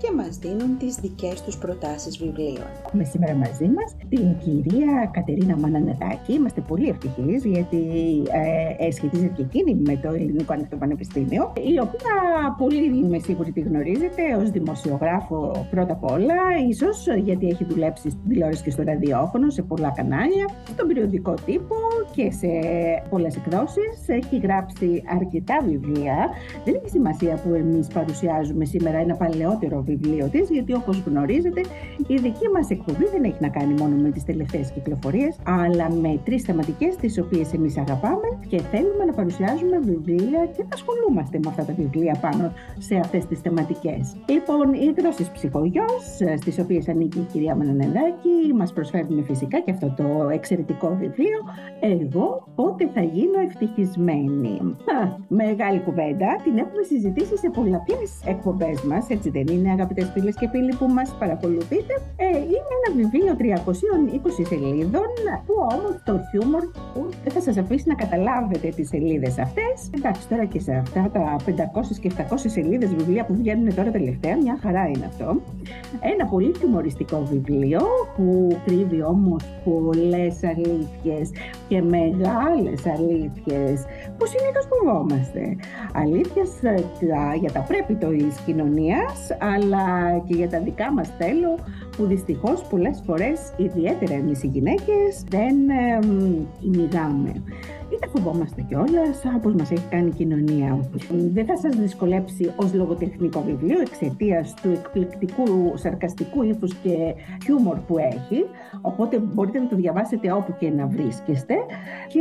και μας δίνουν τις δικές τους προτάσεις βιβλίων. Έχουμε σήμερα μαζί μας την κυρία Κατερίνα Μανανεδάκη. Είμαστε πολύ ευτυχείς γιατί ε, ε, σχετίζεται και εκείνη με το Ελληνικό Ανοιχτό Πανεπιστήμιο, η οποία πολύ είμαι σίγουρη τη γνωρίζετε ως δημοσιογράφο πρώτα απ' όλα, ίσως γιατί έχει δουλέψει στην τηλεόραση και στο ραδιόφωνο, σε πολλά κανάλια, στον περιοδικό τύπο και σε πολλές εκδόσεις. Έχει γράψει αρκετά βιβλία. Δεν έχει σημασία που εμείς παρουσιάζουμε σήμερα ένα παλαιότερο βιβλίο της, γιατί όπως γνωρίζετε η δική μας εκπομπή δεν έχει να κάνει μόνο με τις τελευταίες κυκλοφορίες, αλλά με τρεις θεματικές τις οποίες εμείς αγαπάμε και θέλουμε να παρουσιάζουμε βιβλία και να ασχολούμαστε με αυτά τα βιβλία πάνω σε αυτές τις θεματικές. Λοιπόν, οι εκδόσεις ψυχογιός, στις οποίες ανήκει η κυρία Μανανεδάκη, μας προσφέρουν φυσικά και αυτό το εξαιρετικό βιβλίο «Εγώ πότε θα γίνω ευτυχισμένη». μεγάλη κουβέντα, την έχουμε συζητήσει σε πολλαπλές εκπομπές μας, έτσι δεν είναι αγαπητές φίλες και φίλοι που μας παρακολουθείτε, ε, είναι ένα βιβλίο 320 σελίδων που όμως το χιούμορ δεν θα σας αφήσει να καταλάβετε τις σελίδες αυτές. Εντάξει, τώρα και σε αυτά τα 500 και 700 σελίδες βιβλία που βγαίνουν τώρα τελευταία, μια χαρά είναι αυτό. Ένα πολύ χιουμοριστικό βιβλίο που κρύβει όμως πολλές αλήθειες και μεγάλες αλήθειες που συνήθως φοβόμαστε. Αλήθεια για τα πρέπει το κοινωνίας, αλλά και για τα δικά μας θέλω που δυστυχώς πολλές φορές, ιδιαίτερα εμείς οι γυναίκες, δεν ε, δεν φοβόμαστε κιόλας, όπως μας έχει κάνει η κοινωνία. Δεν θα σας δυσκολέψει ως λογοτεχνικό βιβλίο εξαιτίας του εκπληκτικού σαρκαστικού ύφους και χιούμορ που έχει. Οπότε μπορείτε να το διαβάσετε όπου και να βρίσκεστε. Και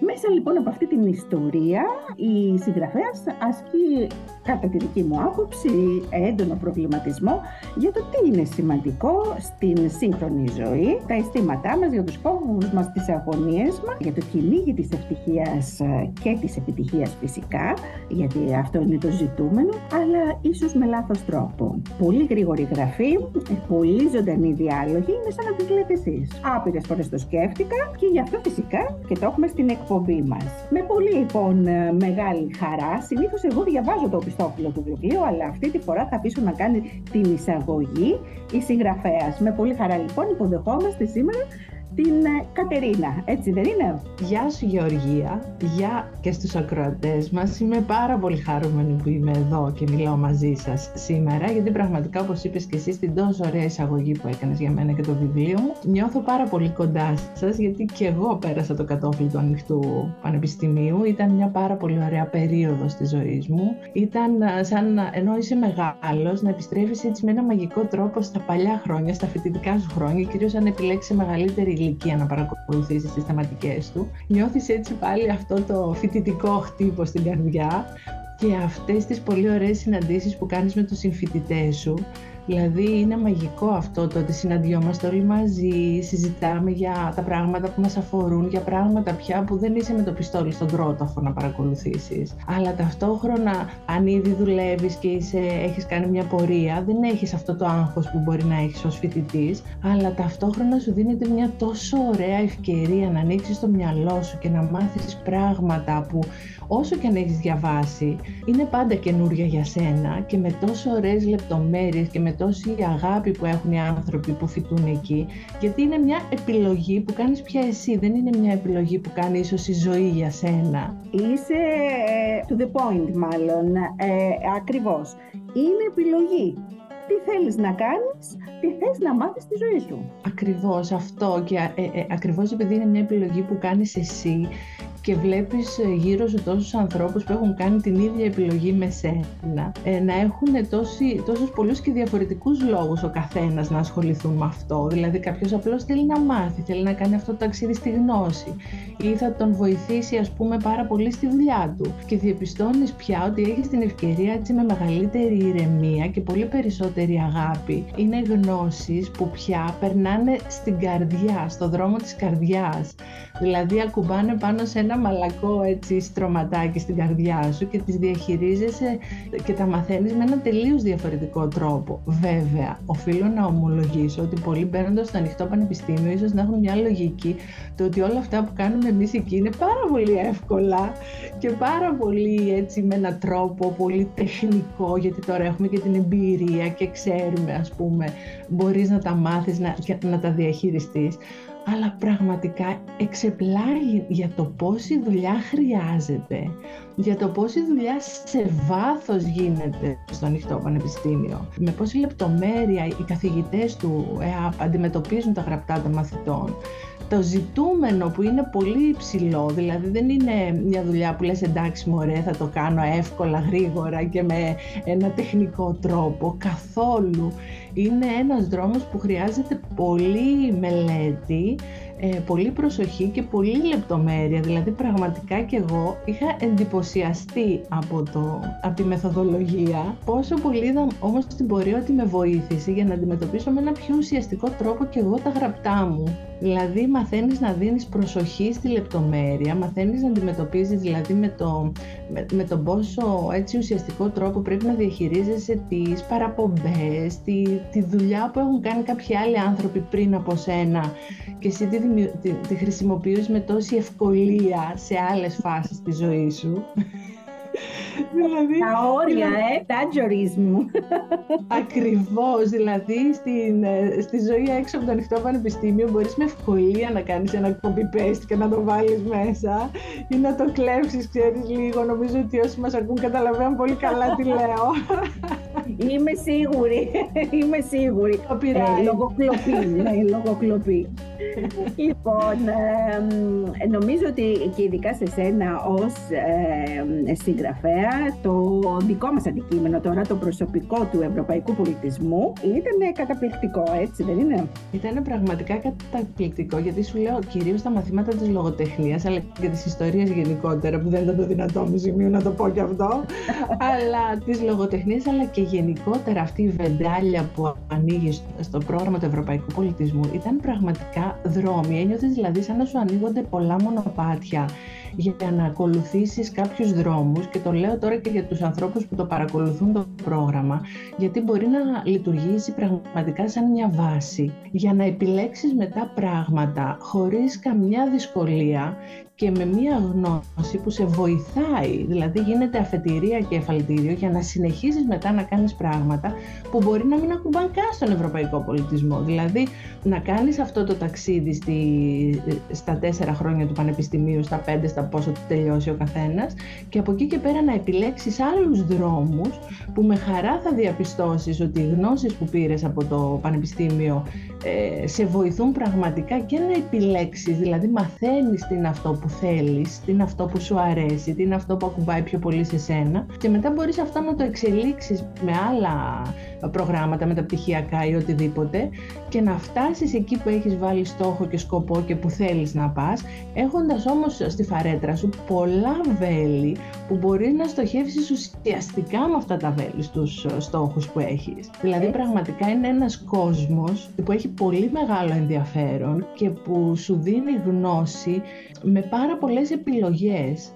μέσα λοιπόν από αυτή την ιστορία η συγγραφέας ασκεί κατά τη δική μου άποψη έντονο προβληματισμό για το τι είναι σημαντικό στην σύγχρονη ζωή, τα αισθήματά μας, για τους φόβους μας, τις αγωνίες μας, για το κυνήγι της ευτυχίας ε, και της επιτυχίας φυσικά, γιατί αυτό είναι το ζητούμενο, αλλά ίσως με λάθος τρόπο. Πολύ γρήγορη γραφή, πολύ ζωντανή διάλογη, είναι σαν να τις λέτε εσείς. Άπειρες φορές το σκέφτηκα και γι' αυτό φυσικά και το έχουμε στην εκπομπή μας. Με πολύ λοιπόν ε, μεγάλη χαρά, συνήθως εγώ διαβάζω το πιστόφυλλο του βιβλίου, αλλά αυτή τη φορά θα αφήσω να κάνει την εισαγωγή η συγγραφέας. Με πολύ χαρά λοιπόν υποδεχόμαστε σήμερα την ε, Κατερίνα, έτσι δεν είναι; Γεια σου Γεωργία, γεια και στους ακροατές μας. Είμαι πάρα πολύ χαρούμενη που είμαι εδώ και μιλάω μαζί σας σήμερα, γιατί πραγματικά όπως είπες και εσύ στην τόσο ωραία εισαγωγή που έκανες για μένα και το βιβλίο μου, νιώθω πάρα πολύ κοντά σας, γιατί και εγώ πέρασα το κατόφλι του ανοιχτού πανεπιστημίου. Ήταν μια πάρα πολύ ωραία περίοδος της ζωής μου. Ήταν ε, σαν ενώ είσαι μεγάλος να επιστρέφεις έτσι με ένα μαγικό τρόπο στα παλιά χρόνια, στα φοιτητικά σου χρόνια, κυρίως αν επιλέξεις μεγαλύτερη ηλικία να παρακολουθήσει τις θεματικές του. Νιώθεις έτσι πάλι αυτό το φοιτητικό χτύπο στην καρδιά και αυτές τις πολύ ωραίες συναντήσεις που κάνεις με τους συμφοιτητές σου Δηλαδή είναι μαγικό αυτό το ότι συναντιόμαστε όλοι μαζί, συζητάμε για τα πράγματα που μας αφορούν, για πράγματα πια που δεν είσαι με το πιστόλι στον κρόταφο να παρακολουθήσεις. Αλλά ταυτόχρονα αν ήδη δουλεύεις και είσαι, έχεις κάνει μια πορεία, δεν έχεις αυτό το άγχος που μπορεί να έχεις ως φοιτητής, αλλά ταυτόχρονα σου δίνεται μια τόσο ωραία ευκαιρία να ανοίξεις το μυαλό σου και να μάθεις πράγματα που όσο και αν έχεις διαβάσει, είναι πάντα καινούρια για σένα και με τόσο ωραίες λεπτομέρειες και με τόση αγάπη που έχουν οι άνθρωποι που φοιτούν εκεί, γιατί είναι μια επιλογή που κάνεις πια εσύ, δεν είναι μια επιλογή που κάνει ίσως η ζωή για σένα. Είσαι ε, to the point μάλλον, ε, ακριβώς. Είναι επιλογή τι θέλεις να κάνεις, τι θες να μάθεις στη ζωή σου. Ακριβώς αυτό και ε, ε, ακριβώς επειδή είναι μια επιλογή που κάνεις εσύ και βλέπεις ε, γύρω σου τόσους ανθρώπους που έχουν κάνει την ίδια επιλογή με σένα, ε, να έχουν τόσοι, τόσους πολλούς και διαφορετικούς λόγους ο καθένας να ασχοληθούν με αυτό. Δηλαδή κάποιος απλώς θέλει να μάθει, θέλει να κάνει αυτό το ταξίδι στη γνώση ή θα τον βοηθήσει ας πούμε πάρα πολύ στη δουλειά του και διαπιστώνεις πια ότι έχεις την ευκαιρία έτσι με μεγαλύτερη ηρεμία και πολύ περισσότερη αγάπη. Είναι γνώσεις που πια περνάνε στην καρδιά, στο δρόμο της καρδιάς. Δηλαδή ακουμπάνε πάνω σε ένα μαλακό έτσι στρωματάκι στην καρδιά σου και τις διαχειρίζεσαι και τα μαθαίνεις με ένα τελείως διαφορετικό τρόπο. Βέβαια, οφείλω να ομολογήσω ότι πολλοί μπαίνοντας στο ανοιχτό πανεπιστήμιο ίσως να έχουν μια λογική το ότι όλα αυτά που κάνουμε εμείς εκεί είναι πάρα πολύ εύκολα και πάρα πολύ έτσι με έναν τρόπο πολύ τεχνικό γιατί τώρα έχουμε και την εμπειρία και ξέρουμε ας πούμε μπορείς να τα μάθεις να, να τα διαχειριστείς αλλά πραγματικά εξεπλάγει για το πόση δουλειά χρειάζεται, για το πόση δουλειά σε βάθος γίνεται στο ανοιχτό πανεπιστήμιο, με πόση λεπτομέρεια οι καθηγητές του ΕΑΠ αντιμετωπίζουν τα γραπτά των μαθητών, το ζητούμενο που είναι πολύ υψηλό, δηλαδή δεν είναι μια δουλειά που λες εντάξει μωρέ θα το κάνω εύκολα, γρήγορα και με ένα τεχνικό τρόπο, καθόλου. Είναι ένας δρόμος που χρειάζεται πολύ μελέτη, ε, πολύ προσοχή και πολύ λεπτομέρεια. Δηλαδή πραγματικά και εγώ είχα εντυπωσιαστεί από, το, από τη μεθοδολογία πόσο πολύ είδα όμως στην πορεία ότι με βοήθησε για να αντιμετωπίσω με ένα πιο ουσιαστικό τρόπο και εγώ τα γραπτά μου. Δηλαδή μαθαίνεις να δίνεις προσοχή στη λεπτομέρεια, μαθαίνεις να αντιμετωπίζεις δηλαδή με, το, με, με τον πόσο έτσι ουσιαστικό τρόπο πρέπει να διαχειρίζεσαι τις παραπομπές, τη, τη δουλειά που έχουν κάνει κάποιοι άλλοι άνθρωποι πριν από σένα και εσύ τη, τη, τη χρησιμοποιείς με τόση ευκολία σε άλλες φάσεις της ζωής σου. Δηλαδή, τα όρια, ε, τα μου. Ακριβώς, δηλαδή στην, ε, στη ζωή έξω από το ανοιχτό πανεπιστήμιο μπορείς με ευκολία να κάνεις ένα copy-paste και να το βάλεις μέσα ή να το κλέψεις, ξέρεις λίγο. Νομίζω ότι όσοι μας ακούν καταλαβαίνουν πολύ καλά τι λέω. Είμαι σίγουρη, είμαι σίγουρη. Ε, λογοκλοπή, ναι, λογοκλοπή. λοιπόν, ε, νομίζω ότι και ειδικά σε σένα ως ε, συγγραφέα, το δικό μας αντικείμενο τώρα, το προσωπικό του ευρωπαϊκού πολιτισμού, ήταν καταπληκτικό, έτσι δεν είναι; Ήταν πραγματικά καταπληκτικό, γιατί σου λέω κυρίως τα μαθήματα της λογοτεχνίας, αλλά και της ιστορίας γενικότερα, που δεν ήταν το δυνατό μου σημείο να το πω και αυτό, αλλά της λογοτεχνίας, αλλά και γενικότερα αυτή η βεντάλια που ανοίγει στο πρόγραμμα του Ευρωπαϊκού Πολιτισμού ήταν πραγματικά δρόμοι. Ένιωθες δηλαδή σαν να σου ανοίγονται πολλά μονοπάτια για να ακολουθήσεις κάποιους δρόμους και το λέω τώρα και για τους ανθρώπους που το παρακολουθούν το πρόγραμμα γιατί μπορεί να λειτουργήσει πραγματικά σαν μια βάση για να επιλέξεις μετά πράγματα χωρίς καμιά δυσκολία και με μία γνώση που σε βοηθάει, δηλαδή γίνεται αφετηρία και εφαλτήριο για να συνεχίσεις μετά να κάνεις πράγματα που μπορεί να μην ακουμπάν καν στον ευρωπαϊκό πολιτισμό. Δηλαδή να κάνεις αυτό το ταξίδι στη, στα τέσσερα χρόνια του πανεπιστημίου, στα πέντε, στα πόσο τελειώσει ο καθένας και από εκεί και πέρα να επιλέξεις άλλους δρόμους που με χαρά θα διαπιστώσεις ότι οι γνώσεις που πήρες από το πανεπιστήμιο ε, σε βοηθούν πραγματικά και να επιλέξεις, δηλαδή μαθαίνεις τι είναι αυτό που θέλεις, τι είναι αυτό που σου αρέσει, τι είναι αυτό που ακουμπάει πιο πολύ σε σένα και μετά μπορείς αυτό να το εξελίξεις με άλλα προγράμματα μεταπτυχιακά ή οτιδήποτε και να φτάσεις εκεί που έχεις βάλει στόχο και σκοπό και που θέλεις να πας έχοντας όμως στη φαρέτρα σου πολλά βέλη που μπορείς να στοχεύσεις ουσιαστικά με αυτά τα βέλη στους στόχους που έχεις. Δηλαδή πραγματικά είναι ένας κόσμος που έχει πολύ μεγάλο ενδιαφέρον και που σου δίνει γνώση με πάρα πολλές επιλογές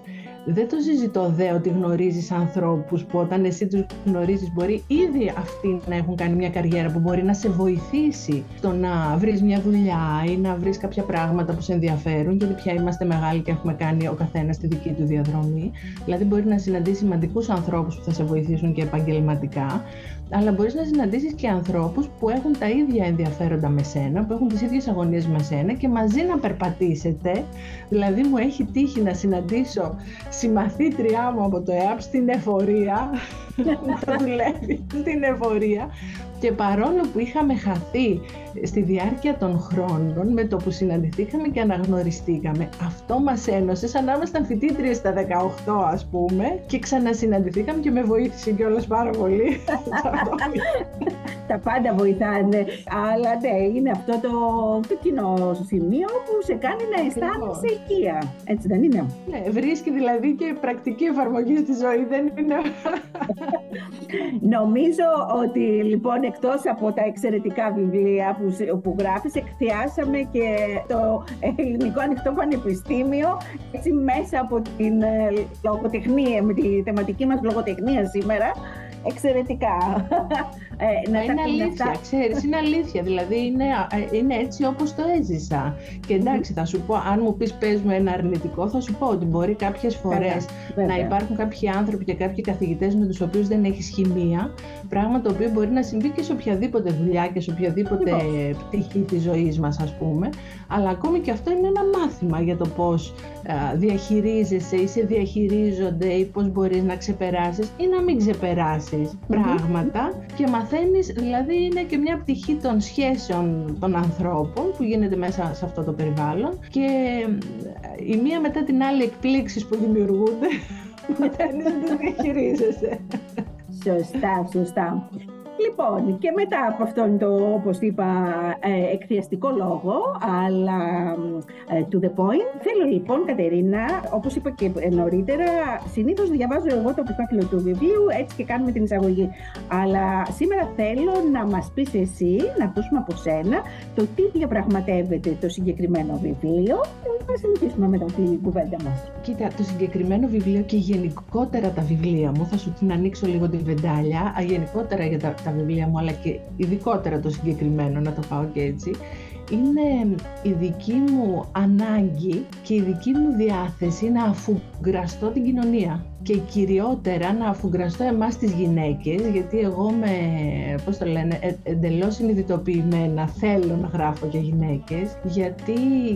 δεν το συζητώ δε ότι γνωρίζεις ανθρώπους που όταν εσύ τους γνωρίζεις μπορεί ήδη αυτοί να έχουν κάνει μια καριέρα που μπορεί να σε βοηθήσει στο να βρεις μια δουλειά ή να βρεις κάποια πράγματα που σε ενδιαφέρουν γιατί πια είμαστε μεγάλοι και έχουμε κάνει ο καθένας τη δική του διαδρομή. Δηλαδή μπορεί να συναντήσει σημαντικούς ανθρώπους που θα σε βοηθήσουν και επαγγελματικά αλλά μπορείς να συναντήσεις και ανθρώπους που έχουν τα ίδια ενδιαφέροντα με σένα, που έχουν τις ίδιες αγωνίες με σένα και μαζί να περπατήσετε. Δηλαδή μου έχει τύχει να συναντήσω συμμαθήτριά μου από το ΕΑΠ στην εφορία, να δουλεύει στην εφορία, Και παρόλο που είχαμε χαθεί στη διάρκεια των χρόνων, με το που συναντηθήκαμε και αναγνωριστήκαμε, αυτό μας ένωσε σαν να ήμασταν φοιτήτριες στα 18 ας πούμε και ξανασυναντηθήκαμε και με βοήθησε κιόλας πάρα πολύ. Τα πάντα βοηθάνε, αλλά ναι, είναι αυτό το, το κοινό σημείο που σε κάνει να αισθάνεσαι οικία. Έτσι δεν είναι; Ναι, βρίσκει δηλαδή και πρακτική εφαρμογή στη ζωή, δεν είναι; Νομίζω ότι λοιπόν εκτός από τα εξαιρετικά βιβλία που, που γράφεις, εκθιάσαμε και το Ελληνικό Ανοιχτό Πανεπιστήμιο έτσι μέσα από την ε, λογοτεχνία, με τη θεματική μας λογοτεχνία σήμερα, εξαιρετικά. Ε, να είναι αλήθεια, ξέρεις, είναι αλήθεια. Δηλαδή είναι, ε, είναι έτσι όπως το έζησα. Και εντάξει, θα σου πω, αν μου πεις πες μου ένα αρνητικό, θα σου πω ότι μπορεί κάποιες φορές να υπάρχουν κάποιοι άνθρωποι και κάποιοι καθηγητές με τους οποίους δεν έχεις χημεία, πράγμα το οποίο μπορεί να συμβεί και σε οποιαδήποτε δουλειά και σε οποιαδήποτε πτυχή της ζωής μας, ας πούμε. Αλλά ακόμη και αυτό είναι ένα μάθημα για το πώς διαχειρίζεσαι ή σε διαχειρίζονται ή πώς μπορείς να ξεπεράσεις ή να μην ξεπερασεις πράγματα και μαθαίνεις, δηλαδή είναι και μια πτυχή των σχέσεων των ανθρώπων που γίνεται μέσα σε αυτό το περιβάλλον και η μία μετά την άλλη εκπλήξεις που δημιουργούνται μαθαίνεις να τις διαχειρίζεσαι. Σωστά, σωστά. Λοιπόν, και μετά από αυτόν το, όπως είπα, ε, εκθιαστικό λόγο, αλλά ε, to the point, θέλω λοιπόν, Κατερίνα, όπως είπα και νωρίτερα, συνήθως διαβάζω εγώ το πιστάφυλλο του βιβλίου, έτσι και κάνουμε την εισαγωγή. Αλλά σήμερα θέλω να μας πεις εσύ, να ακούσουμε από σένα, το τι διαπραγματεύεται το συγκεκριμένο βιβλίο και να συνεχίσουμε μετά την κουβέντα μας. Κοίτα, το συγκεκριμένο βιβλίο και γενικότερα τα βιβλία μου, θα σου την ανοίξω λίγο τη βεντάλια, γενικότερα για τα, τα βιβλία μου, αλλά και ειδικότερα το συγκεκριμένο, να το πάω και έτσι, είναι η δική μου ανάγκη και η δική μου διάθεση να αφουγκραστώ την κοινωνία και κυριότερα να αφουγκραστώ εμάς τις γυναίκες γιατί εγώ με, πώς το λένε, ε, εντελώς συνειδητοποιημένα θέλω να γράφω για γυναίκες γιατί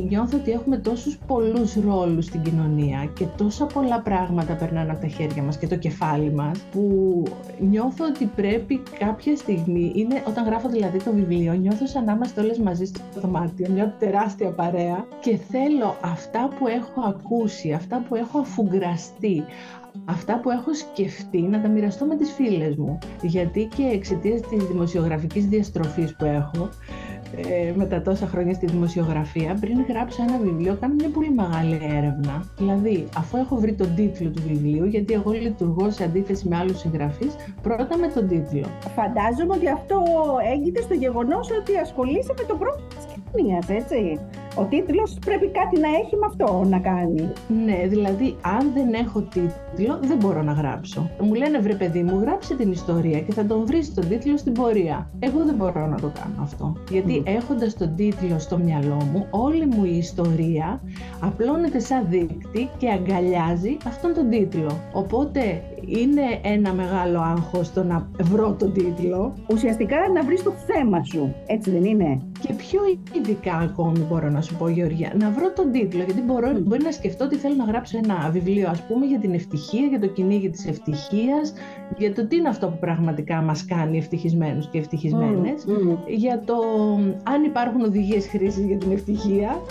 νιώθω ότι έχουμε τόσους πολλούς ρόλους στην κοινωνία και τόσα πολλά πράγματα περνάνε από τα χέρια μας και το κεφάλι μας που νιώθω ότι πρέπει κάποια στιγμή, είναι, όταν γράφω δηλαδή το βιβλίο, νιώθω σαν να είμαστε όλες μαζί στο δωμάτιο, μια τεράστια παρέα και θέλω αυτά που έχω ακούσει, αυτά που έχω αφουγκραστεί, αυτά που έχω σκεφτεί να τα μοιραστώ με τις φίλες μου. Γιατί και εξαιτίας της δημοσιογραφικής διαστροφής που έχω, ε, με τα τόσα χρόνια στη δημοσιογραφία, πριν γράψω ένα βιβλίο, κάνω μια πολύ μεγάλη έρευνα. Δηλαδή, αφού έχω βρει τον τίτλο του βιβλίου, γιατί εγώ λειτουργώ σε αντίθεση με άλλους συγγραφείς, πρώτα με τον τίτλο. Φαντάζομαι ότι αυτό έγινε στο γεγονός ότι ασχολείσαι με το πρόβλημα της κοινωνίας, έτσι. Ο τίτλος πρέπει κάτι να έχει με αυτό να κάνει. Ναι, δηλαδή αν δεν έχω τίτλο δεν μπορώ να γράψω. Μου λένε βρε παιδί μου γράψε την ιστορία και θα τον βρεις τον τίτλο στην πορεία. Εγώ δεν μπορώ να το κάνω αυτό. Γιατί mm. έχοντας τον τίτλο στο μυαλό μου όλη μου η ιστορία απλώνεται σαν δείκτη και αγκαλιάζει αυτόν τον τίτλο. Οπότε είναι ένα μεγάλο άγχος το να βρω τον τίτλο. Ουσιαστικά να βρεις το θέμα σου, έτσι δεν είναι; Και πιο ειδικά ακόμη μπορώ να σου πω Γεωργία, να βρω τον τίτλο, γιατί μπορώ, μπορεί να σκεφτώ ότι θέλω να γράψω ένα βιβλίο ας πούμε για την ευτυχία, για το κυνήγι της ευτυχίας, για το τι είναι αυτό που πραγματικά μας κάνει ευτυχισμένους και ευτυχισμένες, για το αν υπάρχουν οδηγίες χρήσης για την ευτυχία,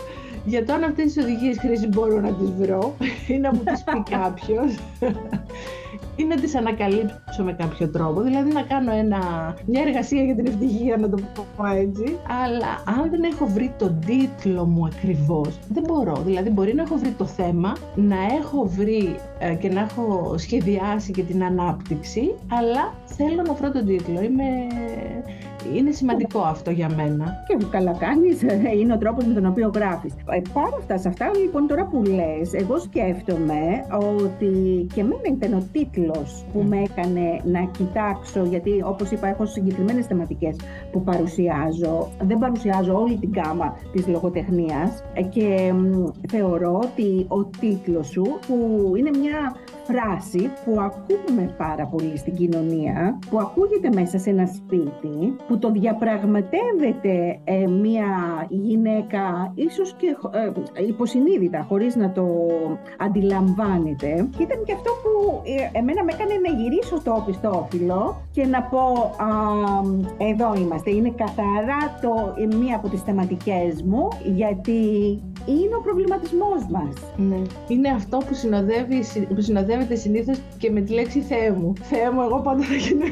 για το αν αυτές τις οδηγίες χρήσης μπορώ να τις βρω ή να μου τις πει κάποιος ή να τις ανακαλύψω με κάποιο τρόπο, δηλαδή να κάνω ένα, μια εργασία για την ευτυχία, να το πω έτσι. Αλλά αν δεν έχω βρει τον τίτλο μου ακριβώς, δεν μπορώ. Δηλαδή μπορεί να έχω βρει το θέμα, να έχω βρει ε, και να έχω σχεδιάσει και την ανάπτυξη, αλλά θέλω να βρω τον τίτλο. Είμαι είναι σημαντικό αυτό για μένα. Και καλά κάνει, ε, είναι ο τρόπος με τον οποίο γράφεις. Ε, πάρα αυτά, σε αυτά λοιπόν τώρα που λες, εγώ σκέφτομαι ότι και εμένα ήταν ο τίτλος που με έκανε να κοιτάξω, γιατί όπως είπα, έχω συγκεκριμένες θεματικές που παρουσιάζω. Δεν παρουσιάζω όλη την γάμα της λογοτεχνίας ε, και θεωρώ ότι ο τίτλος σου, που είναι μια yeah φράση που ακούμε πάρα πολύ στην κοινωνία, που ακούγεται μέσα σε ένα σπίτι, που το διαπραγματεύεται ε, μια γυναίκα ίσως και ε, υποσυνείδητα, χωρίς να το αντιλαμβάνεται. Και ήταν και αυτό που ε, εμένα με έκανε να γυρίσω το πιστόφυλλο και να πω α, εδώ είμαστε. Είναι καθαρά το, μία από τις θεματικές μου, γιατί είναι ο προβληματισμός μας. Ναι. Είναι αυτό που, συνοδεύει, που συνοδεύεται συνήθως και με τη λέξη Θεέ μου. Θεέ μου, εγώ πάντα θα γίνω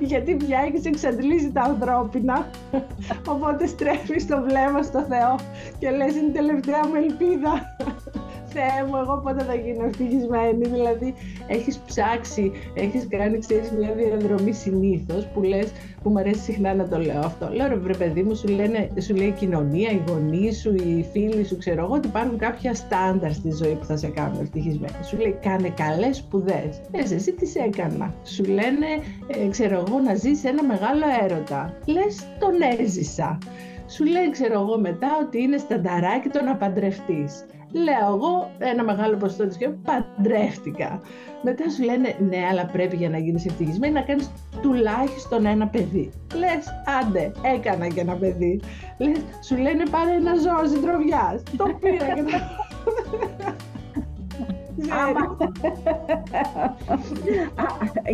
γιατί πια έχεις εξαντλήσει τα ανθρώπινα. Οπότε στρέφεις το βλέμμα στο Θεό και λες είναι η τελευταία μου ελπίδα Θεέ μου, εγώ πότε θα γίνω ευτυχισμένη. Δηλαδή, έχεις ψάξει, έχεις κάνει, ξέρεις, μια διαδρομή συνήθως που λες, που μου αρέσει συχνά να το λέω αυτό. Λέω, ρε, βρε παιδί μου, σου, λένε, σου λέει η κοινωνία, οι γονείς σου, οι φίλοι σου, ξέρω εγώ, ότι υπάρχουν κάποια στάνταρ στη ζωή που θα σε κάνουν ευτυχισμένη. Σου λέει, κάνε καλές σπουδές. Λες, εσύ τι έκανα. Σου λένε, ε, ξέρω εγώ, να ζήσει ένα μεγάλο έρωτα. Λες, τον έζησα. Σου λέει, ξέρω εγώ, μετά ότι είναι στανταράκι το να παντρευτείς. Λέω εγώ ένα μεγάλο ποσοστό της και παντρεύτηκα. Μετά σου λένε ναι, αλλά πρέπει για να γίνεις ευτυχισμένη να κάνεις τουλάχιστον ένα παιδί. Λες, άντε, έκανα και ένα παιδί. Λες, σου λένε πάρε ένα ζώο συντροφιάς. Το πήρα και το...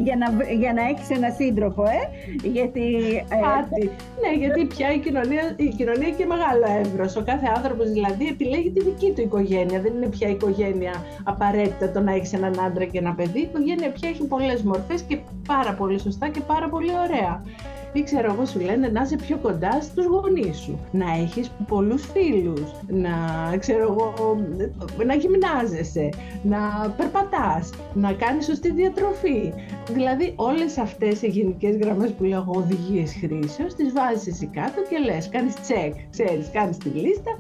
για, να, για να έχεις ένα σύντροφο, ε, γιατί... Ε, ναι, γιατί πια η κοινωνία, η κοινωνία και μεγάλο εύρος. Ο κάθε άνθρωπος δηλαδή επιλέγει τη δική του οικογένεια. Δεν είναι πια οικογένεια απαραίτητα το να έχεις έναν άντρα και ένα παιδί. Η οικογένεια πια έχει πολλές μορφές και πάρα πολύ σωστά και πάρα πολύ ωραία ή ξέρω εγώ σου λένε να είσαι πιο κοντά στους γονείς σου, να έχεις πολλούς φίλους, να ξέρω εγώ, να γυμνάζεσαι, να περπατάς, να κάνεις σωστή διατροφή. Δηλαδή όλες αυτές οι γενικές γραμμές που λέω εγώ οδηγίες χρήσεως, τις βάζεις εσύ κάτω και λες, κάνεις check, ξέρεις, κάνεις τη λίστα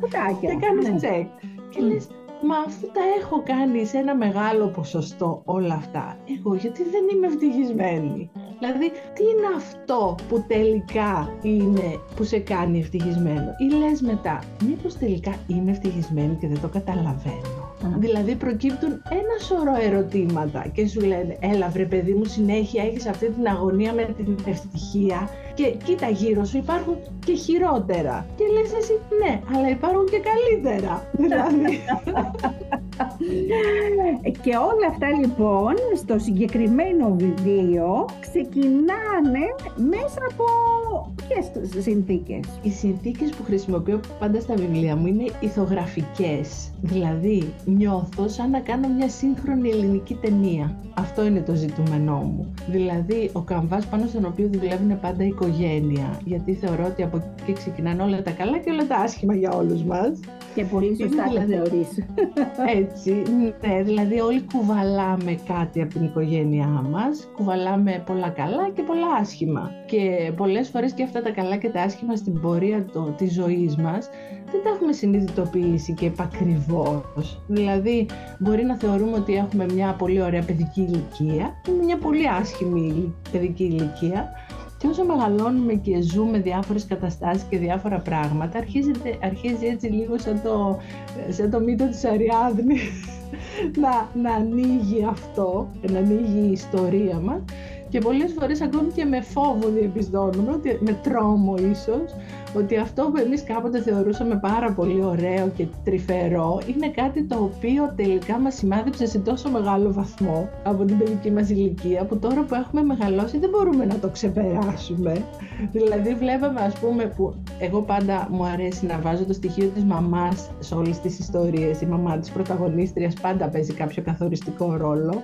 και κάνεις ναι. check. Και λες, Μα αφού τα έχω κάνει σε ένα μεγάλο ποσοστό όλα αυτά, εγώ γιατί δεν είμαι ευτυχισμένη; Δηλαδή, τι είναι αυτό που τελικά είναι που σε κάνει ευτυχισμένο; Ή λες μετά, μήπως τελικά είμαι ευτυχισμένη και δεν το καταλαβαίνω; Δηλαδή προκύπτουν ένα σωρό ερωτήματα και σου λένε έλα βρε παιδί μου συνέχεια έχεις αυτή την αγωνία με την ευτυχία και κοίτα γύρω σου υπάρχουν και χειρότερα. Και λες εσύ ναι, αλλά υπάρχουν και καλύτερα. δηλαδή. και όλα αυτά λοιπόν στο συγκεκριμένο βιβλίο ξεκινάνε μέσα από ποιες συνθήκες; Οι συνθήκες που χρησιμοποιώ πάντα στα βιβλία μου είναι ηθογραφικές. Δηλαδή νιώθω σαν να κάνω μια σύγχρονη ελληνική ταινία. Αυτό είναι το ζητούμενό μου. Δηλαδή ο καμβάς πάνω στον οποίο δουλεύουν πάντα η οικογένεια. Γιατί θεωρώ ότι από εκεί ξεκινάνε όλα τα καλά και όλα τα άσχημα για όλους μας. Και πολύ σωστά το δηλαδή, θεωρείς. Έτσι, ναι, δηλαδή όλοι κουβαλάμε κάτι από την οικογένειά μας, κουβαλάμε πολλά καλά και πολλά άσχημα. Και πολλές φορές και αυτά τα καλά και τα άσχημα στην πορεία το, της ζωής μας δεν τα έχουμε συνειδητοποιήσει και επακριβώς. Δηλαδή, μπορεί να θεωρούμε ότι έχουμε μια πολύ ωραία παιδική ηλικία ή μια πολύ άσχημη παιδική ηλικία και όσο μεγαλώνουμε και ζούμε διάφορες καταστάσεις και διάφορα πράγματα, αρχίζει, αρχίζει έτσι λίγο σαν το, σαν το μύτο της Αριάδνης να, να ανοίγει αυτό, να ανοίγει η ιστορία μας και πολλές φορές ακόμη και με φόβο διαπιστώνουμε, ότι, με τρόμο ίσως, ότι αυτό που εμείς κάποτε θεωρούσαμε πάρα πολύ ωραίο και τρυφερό είναι κάτι το οποίο τελικά μας σημάδεψε σε τόσο μεγάλο βαθμό από την παιδική μας ηλικία που τώρα που έχουμε μεγαλώσει δεν μπορούμε να το ξεπεράσουμε. δηλαδή βλέπαμε ας πούμε που εγώ πάντα μου αρέσει να βάζω το στοιχείο της μαμάς σε όλες τις ιστορίες. Η μαμά της πρωταγωνίστριας πάντα παίζει κάποιο καθοριστικό ρόλο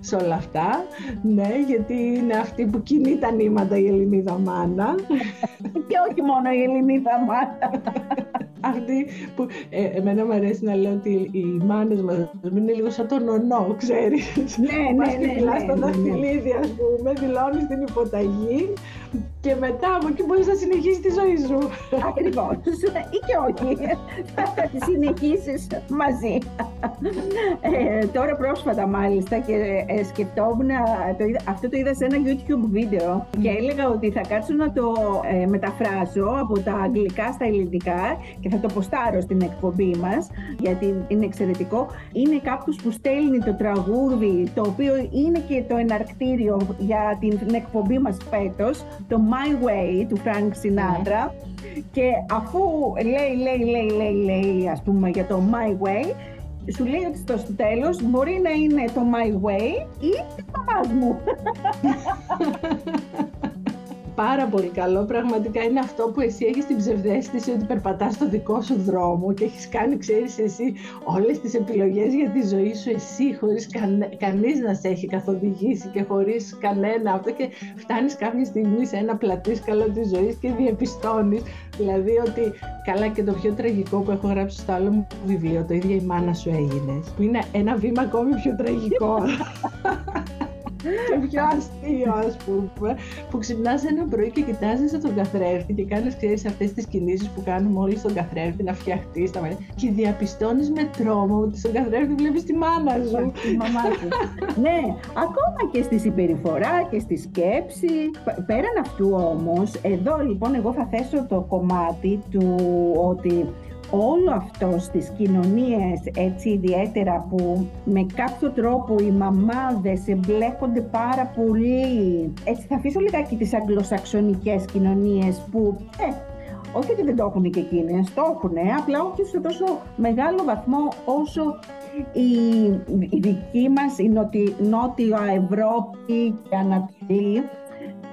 σε όλα αυτά. Ναι, γιατί είναι αυτή που κινεί τα νήματα η Ελληνίδα μάνα. και όχι μόνο η Ελληνίδα μάνα. αυτή που ε, εμένα μου αρέσει να λέω ότι οι μάνες μας είναι λίγο σαν τον ονό, ξέρεις. Ναι, ναι, ναι. ναι, ναι, στο ναι, ναι. δαχτυλίδι, ας πούμε, δηλώνεις την υποταγή και μετά από εκεί μπορείς να συνεχίσεις τη ζωή σου. Ακριβώς. Ή και όχι. Θα τη συνεχίσεις μαζί. Ε, τώρα πρόσφατα μάλιστα και ε, σκεφτόμουν, το αυτό το είδα σε ένα YouTube βίντεο και έλεγα ότι θα κάτσω να το ε, μεταφράσω από τα αγγλικά στα ελληνικά και θα το ποστάρω στην εκπομπή μας γιατί είναι εξαιρετικό. Είναι κάποιος που στέλνει το τραγούδι το οποίο είναι και το εναρκτήριο για την εκπομπή μας φέτος, το My Way του Frank Sinatra. Και αφού λέει, λέει, λέει, λέει, λέει, ας πούμε για το My Way, σου λέει ότι στο τέλος μπορεί να είναι το My Way ή της μαμάς μου. πάρα πολύ καλό. Πραγματικά είναι αυτό που εσύ έχεις την ψευδέστηση ότι περπατάς στο δικό σου δρόμο και έχεις κάνει, ξέρεις εσύ, όλες τις επιλογές για τη ζωή σου εσύ, χωρίς καν, κανείς να σε έχει καθοδηγήσει και χωρίς κανένα αυτό και φτάνεις κάποια στιγμή σε ένα πλατήσκαλο της ζωής και διαπιστώνεις δηλαδή ότι καλά και το πιο τραγικό που έχω γράψει στο άλλο μου βιβλίο, το ίδιο η μάνα σου έγινε, που είναι ένα βήμα ακόμη πιο τραγικό. και πιο αστείο, ας πούμε, που ξυπνάς ένα πρωί και κοιτάζεις τον καθρέφτη και κάνεις, ξέρεις, αυτές τις κινήσεις που κάνουμε όλοι στον καθρέφτη να φτιαχτεί τα και διαπιστώνεις με τρόμο ότι στον καθρέφτη βλέπεις τη μάνα σου. Τη μαμά σου. ναι, ακόμα και στη συμπεριφορά και στη σκέψη. Πέραν αυτού όμως, εδώ λοιπόν εγώ θα θέσω το κομμάτι του ότι όλο αυτό στις κοινωνίες έτσι ιδιαίτερα που με κάποιο τρόπο οι μαμάδες εμπλέκονται πάρα πολύ. Έτσι θα αφήσω λιγάκι τις αγγλοσαξονικές κοινωνίες που ε, όχι ότι δεν το έχουν και εκείνες, το έχουν, απλά όχι σε τόσο μεγάλο βαθμό όσο η, η δική μας, η νότια Ευρώπη και Ανατολή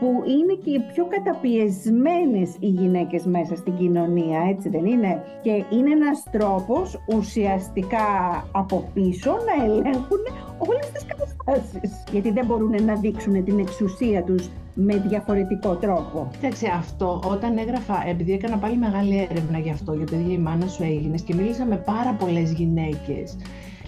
που είναι και οι πιο καταπιεσμένες οι γυναίκες μέσα στην κοινωνία, έτσι δεν είναι; Και είναι ένας τρόπος ουσιαστικά από πίσω να ελέγχουν όλες τις καταστάσεις. Γιατί δεν μπορούν να δείξουν την εξουσία τους με διαφορετικό τρόπο. Κοίταξε αυτό, όταν έγραφα, επειδή έκανα πάλι μεγάλη έρευνα γι' αυτό, για το ίδιο η μάνα σου έγινε και μίλησα με πάρα πολλές γυναίκες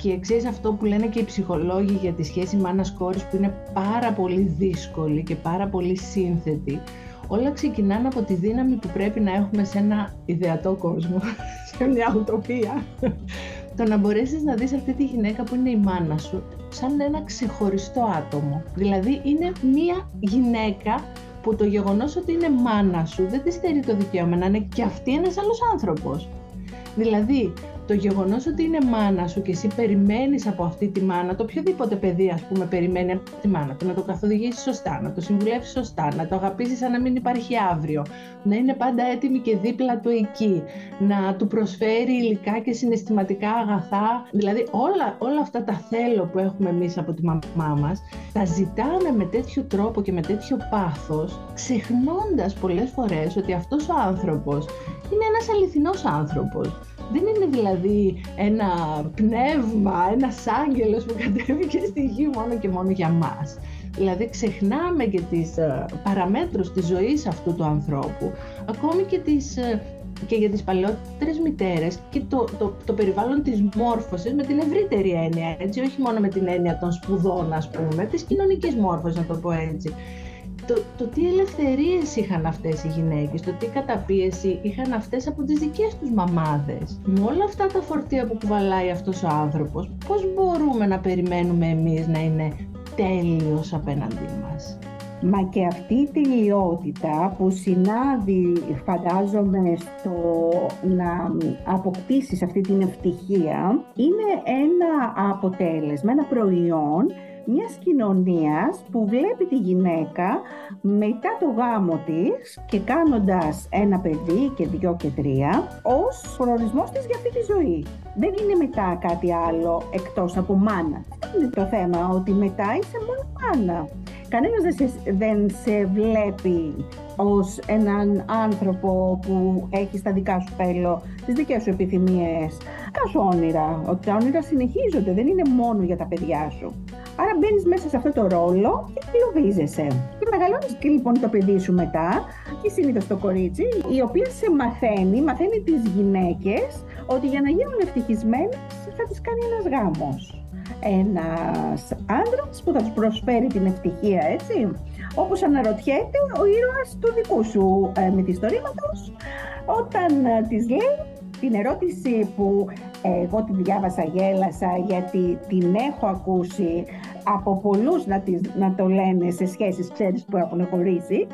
και ξέρεις αυτό που λένε και οι ψυχολόγοι για τη σχέση μάνας-κόρης που είναι πάρα πολύ δύσκολη και πάρα πολύ σύνθετη. Όλα ξεκινάνε από τη δύναμη που πρέπει να έχουμε σε ένα ιδεατό κόσμο, σε μια ουτοπία. Το να μπορέσεις να δεις αυτή τη γυναίκα που είναι η μάνα σου σαν ένα ξεχωριστό άτομο. Δηλαδή είναι μια γυναίκα που το γεγονός ότι είναι μάνα σου δεν της στερεί το δικαίωμα να είναι και αυτή ένας άλλος άνθρωπος. Δηλαδή, το γεγονός ότι είναι μάνα σου και εσύ περιμένεις από αυτή τη μάνα, το οποιοδήποτε παιδί, ας πούμε, περιμένει από τη μάνα του να το καθοδηγήσεις σωστά, να το συμβουλεύσεις σωστά, να το αγαπήσεις σαν να μην υπάρχει αύριο, να είναι πάντα έτοιμη και δίπλα του εκεί, να του προσφέρει υλικά και συναισθηματικά αγαθά. Δηλαδή, όλα, όλα αυτά τα θέλω που έχουμε εμείς από τη μαμά μας, τα ζητάμε με τέτοιο τρόπο και με τέτοιο πάθος, ξεχνώντας πολλές φορές ότι αυτός ο άνθρωπος είναι ένας αληθινός άνθρωπος. Δεν είναι δηλαδή ένα πνεύμα, ένας άγγελος που κατέβηκε στη γη μόνο και μόνο για μας. Δηλαδή ξεχνάμε και τις ε, παραμέτρους της ζωής αυτού του ανθρώπου, ακόμη και τις ε, και για τις παλαιότερες μητέρες και το, το, το περιβάλλον της μόρφωσης με την ευρύτερη έννοια, έτσι, όχι μόνο με την έννοια των σπουδών, ας πούμε, της κοινωνικής μόρφωσης, να το πω έτσι το, το τι ελευθερίες είχαν αυτές οι γυναίκες, το τι καταπίεση είχαν αυτές από τις δικές τους μαμάδες. Με όλα αυτά τα φορτία που κουβαλάει αυτός ο άνθρωπος, πώς μπορούμε να περιμένουμε εμείς να είναι τέλειος απέναντί μας; Μα και αυτή η τελειότητα που συνάδει φαντάζομαι στο να αποκτήσεις αυτή την ευτυχία είναι ένα αποτέλεσμα, ένα προϊόν μιας κοινωνίας που βλέπει τη γυναίκα μετά το γάμο της και κάνοντας ένα παιδί και δυο και τρία ως προορισμός της για αυτή τη ζωή. Δεν είναι μετά κάτι άλλο εκτός από μάνα. Αυτό είναι το θέμα, ότι μετά είσαι μόνο μάνα. Κανένας δεν σε, δεν σε βλέπει ως έναν άνθρωπο που έχει στα δικά σου θέλω, τις δικές σου επιθυμίες, τα σου όνειρα, ότι τα όνειρα συνεχίζονται, δεν είναι μόνο για τα παιδιά σου. Άρα μπαίνεις μέσα σε αυτό το ρόλο και κλωβίζεσαι. Και μεγαλώνεις και λοιπόν το παιδί σου μετά, και συνήθως το κορίτσι, η οποία σε μαθαίνει, μαθαίνει τις γυναίκες ότι για να γίνουν ευτυχισμένες θα τι κάνει ένας γάμος. Ένας άντρα που θα τους προσφέρει την ευτυχία, έτσι, όπως αναρωτιέται ο ήρωας του δικού σου ε, μυθιστορήματος όταν ε, της λέει την ερώτηση που εγώ τη διάβασα, γέλασα γιατί την έχω ακούσει από πολλούς να, να το λένε σε σχέσεις, ξέρεις, που έχουν χωρίσει.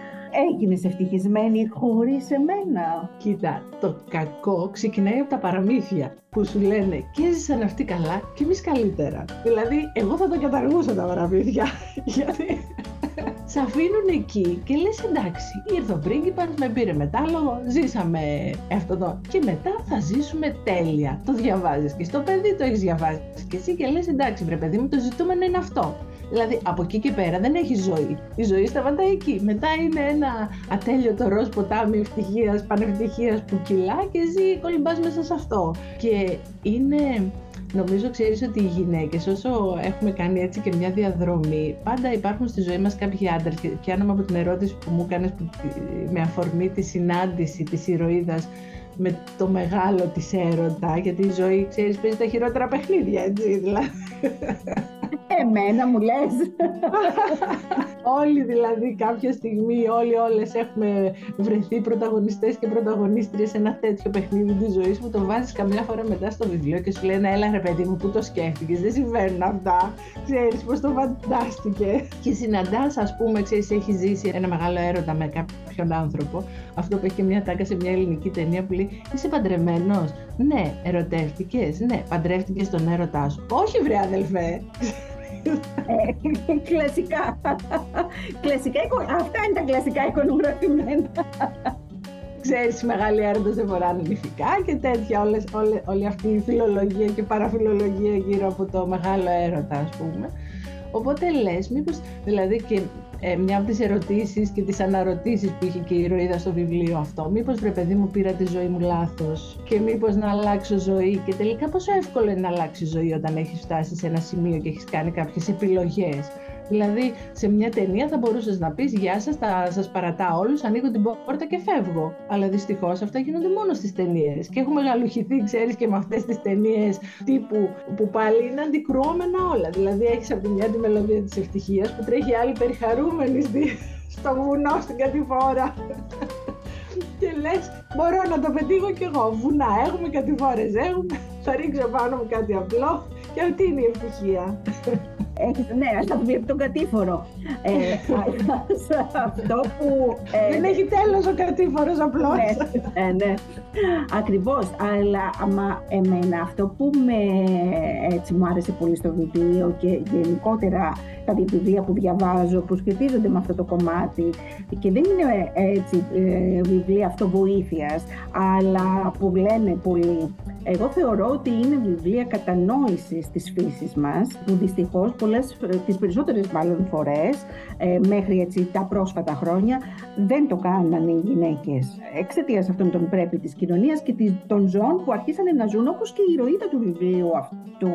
Έγινε ευτυχισμένη χωρίς εμένα. Κοίτα, το κακό ξεκινάει από τα παραμύθια που σου λένε και έζησαν αυτοί καλά και εμείς καλύτερα. Δηλαδή, εγώ θα τα καταργούσα τα παραμύθια, γιατί σε αφήνουν εκεί και λες εντάξει, ήρθε ο πρίγκιπας, με πήρε μετάλογο, ζήσαμε αυτό το... Και μετά θα ζήσουμε τέλεια. Το διαβάζεις και στο παιδί το έχεις διαβάσει και εσύ και λες εντάξει βρε παιδί μου το ζητούμενο είναι αυτό. Δηλαδή από εκεί και πέρα δεν έχει ζωή. Η ζωή σταματάει εκεί. Μετά είναι ένα ατέλειωτο ροζ ποτάμι ευτυχίας, πανευτυχίας που κυλά και εσύ κολυμπάς μέσα σε αυτό. Και είναι Νομίζω ξέρεις ότι οι γυναίκες όσο έχουμε κάνει έτσι και μια διαδρομή πάντα υπάρχουν στη ζωή μας κάποιοι άντρες. Και πιάνομαι από την ερώτηση που μου έκανες με αφορμή τη συνάντηση της ηρωίδας με το μεγάλο της έρωτα γιατί η ζωή ξέρεις παίζει τα χειρότερα παιχνίδια έτσι δηλαδή Εμένα μου λες. όλοι δηλαδή κάποια στιγμή, όλοι όλες έχουμε βρεθεί πρωταγωνιστές και πρωταγωνίστριες σε ένα τέτοιο παιχνίδι της ζωής που το βάζεις καμιά φορά μετά στο βιβλίο και σου λένε έλα ρε παιδί μου που το σκέφτηκες, δεν συμβαίνουν αυτά, ξέρεις πώς το φαντάστηκες. Και συναντάς ας πούμε, ξέρεις, έχει ζήσει ένα μεγάλο έρωτα με κάποιον άνθρωπο, αυτό που έχει και μια τάκα σε μια ελληνική ταινία που λέει είσαι παντρεμένος, ναι, ερωτεύτηκες, ναι, παντρεύτηκες τον έρωτά σου. Όχι βρε αδελφέ, ε, κλασικά. κλασικά. Αυτά είναι τα κλασικά εικονογραφημένα. Ξέρεις, οι μεγάλοι έρωτες δεν φοράνε νηφικά και τέτοια, όλες, όλη, όλη αυτή η φιλολογία και παραφιλολογία γύρω από το μεγάλο έρωτα, ας πούμε. Οπότε λες, μήπως, δηλαδή και ε, μια από τις ερωτήσεις και τις αναρωτήσεις που είχε και η ηρωίδα στο βιβλίο αυτό. Μήπως βρε παιδί μου πήρα τη ζωή μου λάθος και μήπως να αλλάξω ζωή και τελικά πόσο εύκολο είναι να αλλάξει ζωή όταν έχεις φτάσει σε ένα σημείο και έχεις κάνει κάποιες επιλογές. Δηλαδή, σε μια ταινία θα μπορούσες να πεις Γεια σας, θα σας παρατάω όλους, ανοίγω την πόρτα και φεύγω. Αλλά δυστυχώς αυτά γίνονται μόνο στις ταινίες. Και έχουμε γαλουχηθεί, ξέρεις, και με αυτές τις ταινίες τύπου που πάλι είναι αντικρουόμενα όλα. Δηλαδή, έχεις από τη μια τη μελωδία της ευτυχίας που τρέχει άλλη περιχαρούμενη στο βουνό στην κατηφόρα. και λες, μπορώ να το πετύχω κι εγώ. Βουνά έχουμε, κατηφόρες έχουμε. Θα ρίξω πάνω μου κάτι απλό και αυτή είναι η ευτυχία. Έχεις, ναι, θα βλέπει τον κατήφορο. Ε, αυτό που... Ε, Δεν έχει τέλος ο κατήφορος απλώς. Ναι, ε, ναι. Ακριβώς, αλλά αμα, εμένα αυτό που με, έτσι, μου άρεσε πολύ στο βιβλίο και γενικότερα τα βιβλία που διαβάζω που σχετίζονται με αυτό το κομμάτι και δεν είναι έτσι ε, βιβλία αυτοβοήθειας αλλά που λένε πολύ. Εγώ θεωρώ ότι είναι βιβλία κατανόησης της φύσης μας που δυστυχώς πολλές, τις περισσότερες μάλλον φορές ε, μέχρι έτσι τα πρόσφατα χρόνια δεν το κάνανε οι γυναίκες εξαιτίας αυτών των πρέπει της κοινωνίας και των ζώων που αρχίσανε να ζουν όπως και η ηρωίδα του βιβλίου αυτού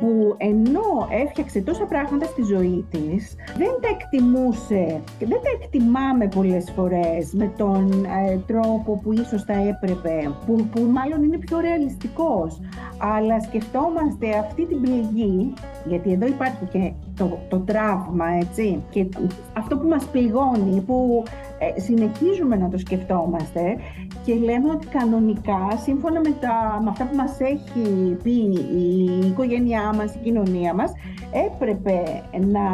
που ενώ έφτιαξε τόσα πράγματα στη ζωή της, δεν τα εκτιμούσε και δεν τα εκτιμάμε πολλές φορές με τον ε, τρόπο που ίσως θα έπρεπε, που, που μάλλον είναι πιο ρεαλιστικός. Αλλά σκεφτόμαστε αυτή την πληγή, γιατί εδώ υπάρχει και το, το τραύμα, έτσι, και αυτό που μας πληγώνει, που ε, συνεχίζουμε να το σκεφτόμαστε και λέμε ότι κανονικά, σύμφωνα με, τα, με αυτά που μας έχει πει η οικογένειά μας, η κοινωνία μας, έπρεπε να,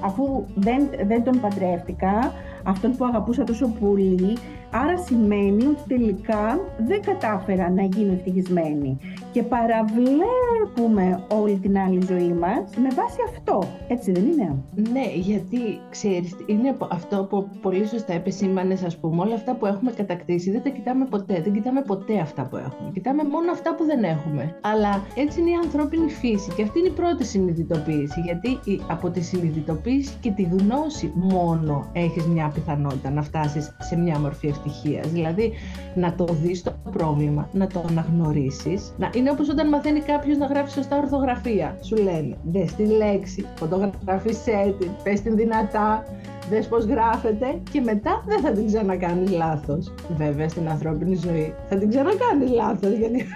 αφού δεν, δεν τον παντρεύτηκα, αυτόν που αγαπούσα τόσο πολύ, άρα σημαίνει ότι τελικά δεν κατάφερα να γίνω ευτυχισμένη. Και παραβλέπουμε όλη την άλλη ζωή μας με βάση αυτό, έτσι δεν είναι; Ναι, γιατί ξέρεις, είναι αυτό που πολύ σωστά επεσήμανες ας πούμε, όλα αυτά που έχουμε κατακτήσει δεν τα κοιτάμε ποτέ, δεν κοιτάμε ποτέ αυτά που έχουμε, κοιτάμε μόνο αυτά που δεν έχουμε. Αλλά έτσι είναι η ανθρώπινη φύση. Και αυτή είναι η πρώτη συνειδητοποίηση, γιατί από τη συνειδητοποίηση και τη γνώση μόνο έχεις μια πιθανότητα να φτάσεις σε μια μορφή ευτυχίας. Δηλαδή να το δεις το πρόβλημα, να το αναγνωρίσεις. Να... Είναι όπως όταν μαθαίνει κάποιος να γράφει σωστά ορθογραφία. Σου λένε, δες τη λέξη, φωτογραφίσέ την, πες την δυνατά, δες πώς γράφεται και μετά δεν θα την ξανακάνεις λάθος. Βέβαια στην ανθρώπινη ζωή θα την ξανακάνεις λάθος γιατί...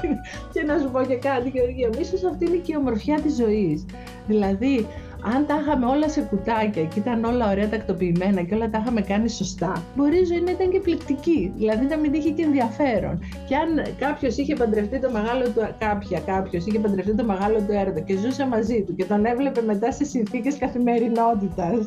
και να σου πω και κάτι Γεωργία, ίσως αυτή είναι και η ομορφιά της ζωής. Δηλαδή αν τα είχαμε όλα σε κουτάκια και ήταν όλα ωραία τακτοποιημένα και όλα τα είχαμε κάνει σωστά, μπορεί η ζωή να ήταν και πληκτική. Δηλαδή να μην είχε και ενδιαφέρον. Και αν κάποιος είχε παντρευτεί το μεγάλο του, κάποια κάποιος είχε παντρευτεί το μεγάλο του έρωτα και ζούσε μαζί του και τον έβλεπε μετά σε συνθήκες καθημερινότητας,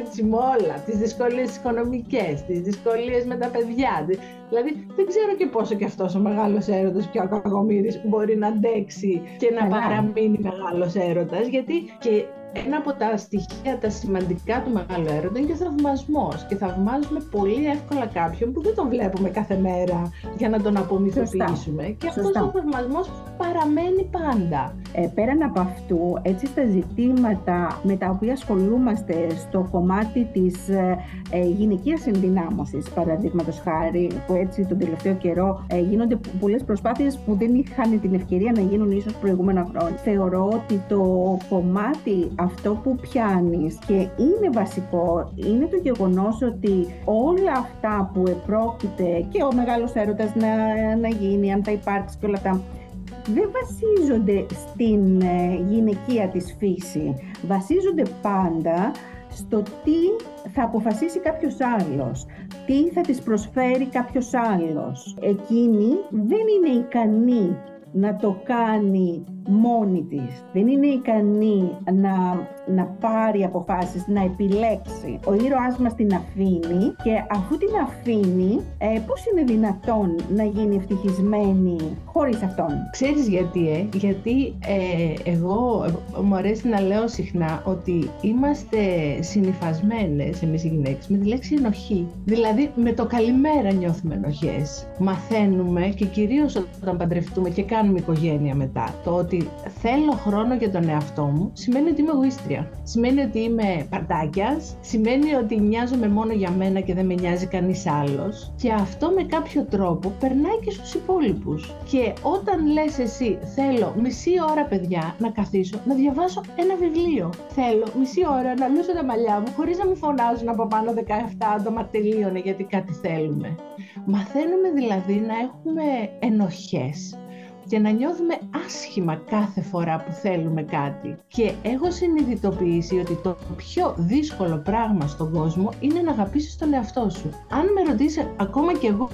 έτσι με όλα, τις δυσκολίες οικονομικές, τις δυσκολίες με τα παιδιά. Δηλαδή δεν ξέρω και πόσο και αυτός ο μεγάλος έρωτας και ο Κακομήρη μπορεί να αντέξει και να παραμείνει μεγάλος έρωτας, γιατί και ένα από τα στοιχεία, τα σημαντικά του μεγάλου έρωτα είναι και ο θαυμασμός. Και θαυμάζουμε πολύ εύκολα κάποιον που δεν τον βλέπουμε κάθε μέρα για να τον απομυθοποιήσουμε. Και αυτός ο θαυμασμός παραμένει πάντα. Ε, πέραν από αυτού, έτσι στα ζητήματα με τα οποία ασχολούμαστε στο κομμάτι της ε, ε, γυναικείας ενδυνάμωσης, παραδείγματος χάρη, που έτσι τον τελευταίο καιρό ε, γίνονται πολλές προσπάθειες που δεν είχαν την ευκαιρία να γίνουν ίσως προηγούμενα χρόνια. Θεωρώ ότι το κομμάτι αυτό που πιάνεις και είναι βασικό είναι το γεγονός ότι όλα αυτά που επρόκειται και ο μεγάλος έρωτας να, να γίνει, αν θα υπάρξει και όλα αυτά δεν βασίζονται στην ε, γυναικεία της φύση. Βασίζονται πάντα στο τι θα αποφασίσει κάποιος άλλος, τι θα της προσφέρει κάποιος άλλος. Εκείνη δεν είναι ικανή να το κάνει μόνη της. Δεν είναι ικανή να, να πάρει αποφάσεις, να επιλέξει. Ο ήρωάς μας την αφήνει και αφού την αφήνει, ε, πώς είναι δυνατόν να γίνει ευτυχισμένη χωρίς αυτόν; Ξέρεις γιατί, ε; Γιατί ε, εγώ μου αρέσει να λέω συχνά ότι είμαστε συνυφασμένες εμείς οι γυναίκες με τη λέξη ενοχή. Δηλαδή με το καλημέρα νιώθουμε ενοχές. Μαθαίνουμε και κυρίως όταν παντρευτούμε και κάνουμε οικογένεια μετά, το ότι θέλω χρόνο για τον εαυτό μου σημαίνει ότι είμαι εγωίστρια. Σημαίνει ότι είμαι παρτάκιας, σημαίνει ότι νοιάζομαι μόνο για μένα και δεν με νοιάζει κανείς άλλος. Και αυτό με κάποιο τρόπο περνάει και στους υπόλοιπους. Και όταν λες εσύ, θέλω μισή ώρα, παιδιά, να καθίσω να διαβάσω ένα βιβλίο. Θέλω μισή ώρα να λούσω τα μαλλιά μου χωρίς να μου φωνάζουν από πάνω 17 άτομα τελείωνε γιατί κάτι θέλουμε. Μαθαίνουμε δηλαδή να έχουμε ενοχές και να νιώθουμε άσχημα κάθε φορά που θέλουμε κάτι. Και έχω συνειδητοποιήσει ότι το πιο δύσκολο πράγμα στον κόσμο είναι να αγαπήσεις τον εαυτό σου. Αν με ρωτήσει ακόμα και εγώ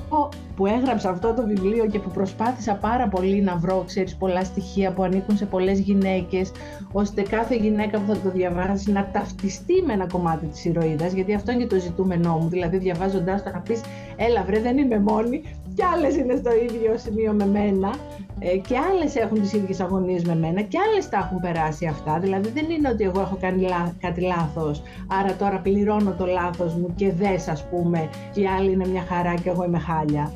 που έγραψα αυτό το βιβλίο και που προσπάθησα πάρα πολύ να βρω, ξέρεις, πολλά στοιχεία που ανήκουν σε πολλές γυναίκες, ώστε κάθε γυναίκα που θα το διαβάσει να ταυτιστεί με ένα κομμάτι της ηρωίδας, γιατί αυτό είναι και το ζητούμενό μου, δηλαδή διαβάζοντάς το να πεις, έλα βρε δεν είμαι μόνη, κι άλλες είναι στο ίδιο σημείο με μένα ε, και άλλες έχουν τις ίδιες αγωνίες με μένα και άλλες τα έχουν περάσει αυτά. Δηλαδή δεν είναι ότι εγώ έχω κάνει κάτι λάθος, άρα τώρα πληρώνω το λάθος μου και δες ας πούμε και οι άλλοι είναι μια χαρά και εγώ είμαι χάλια.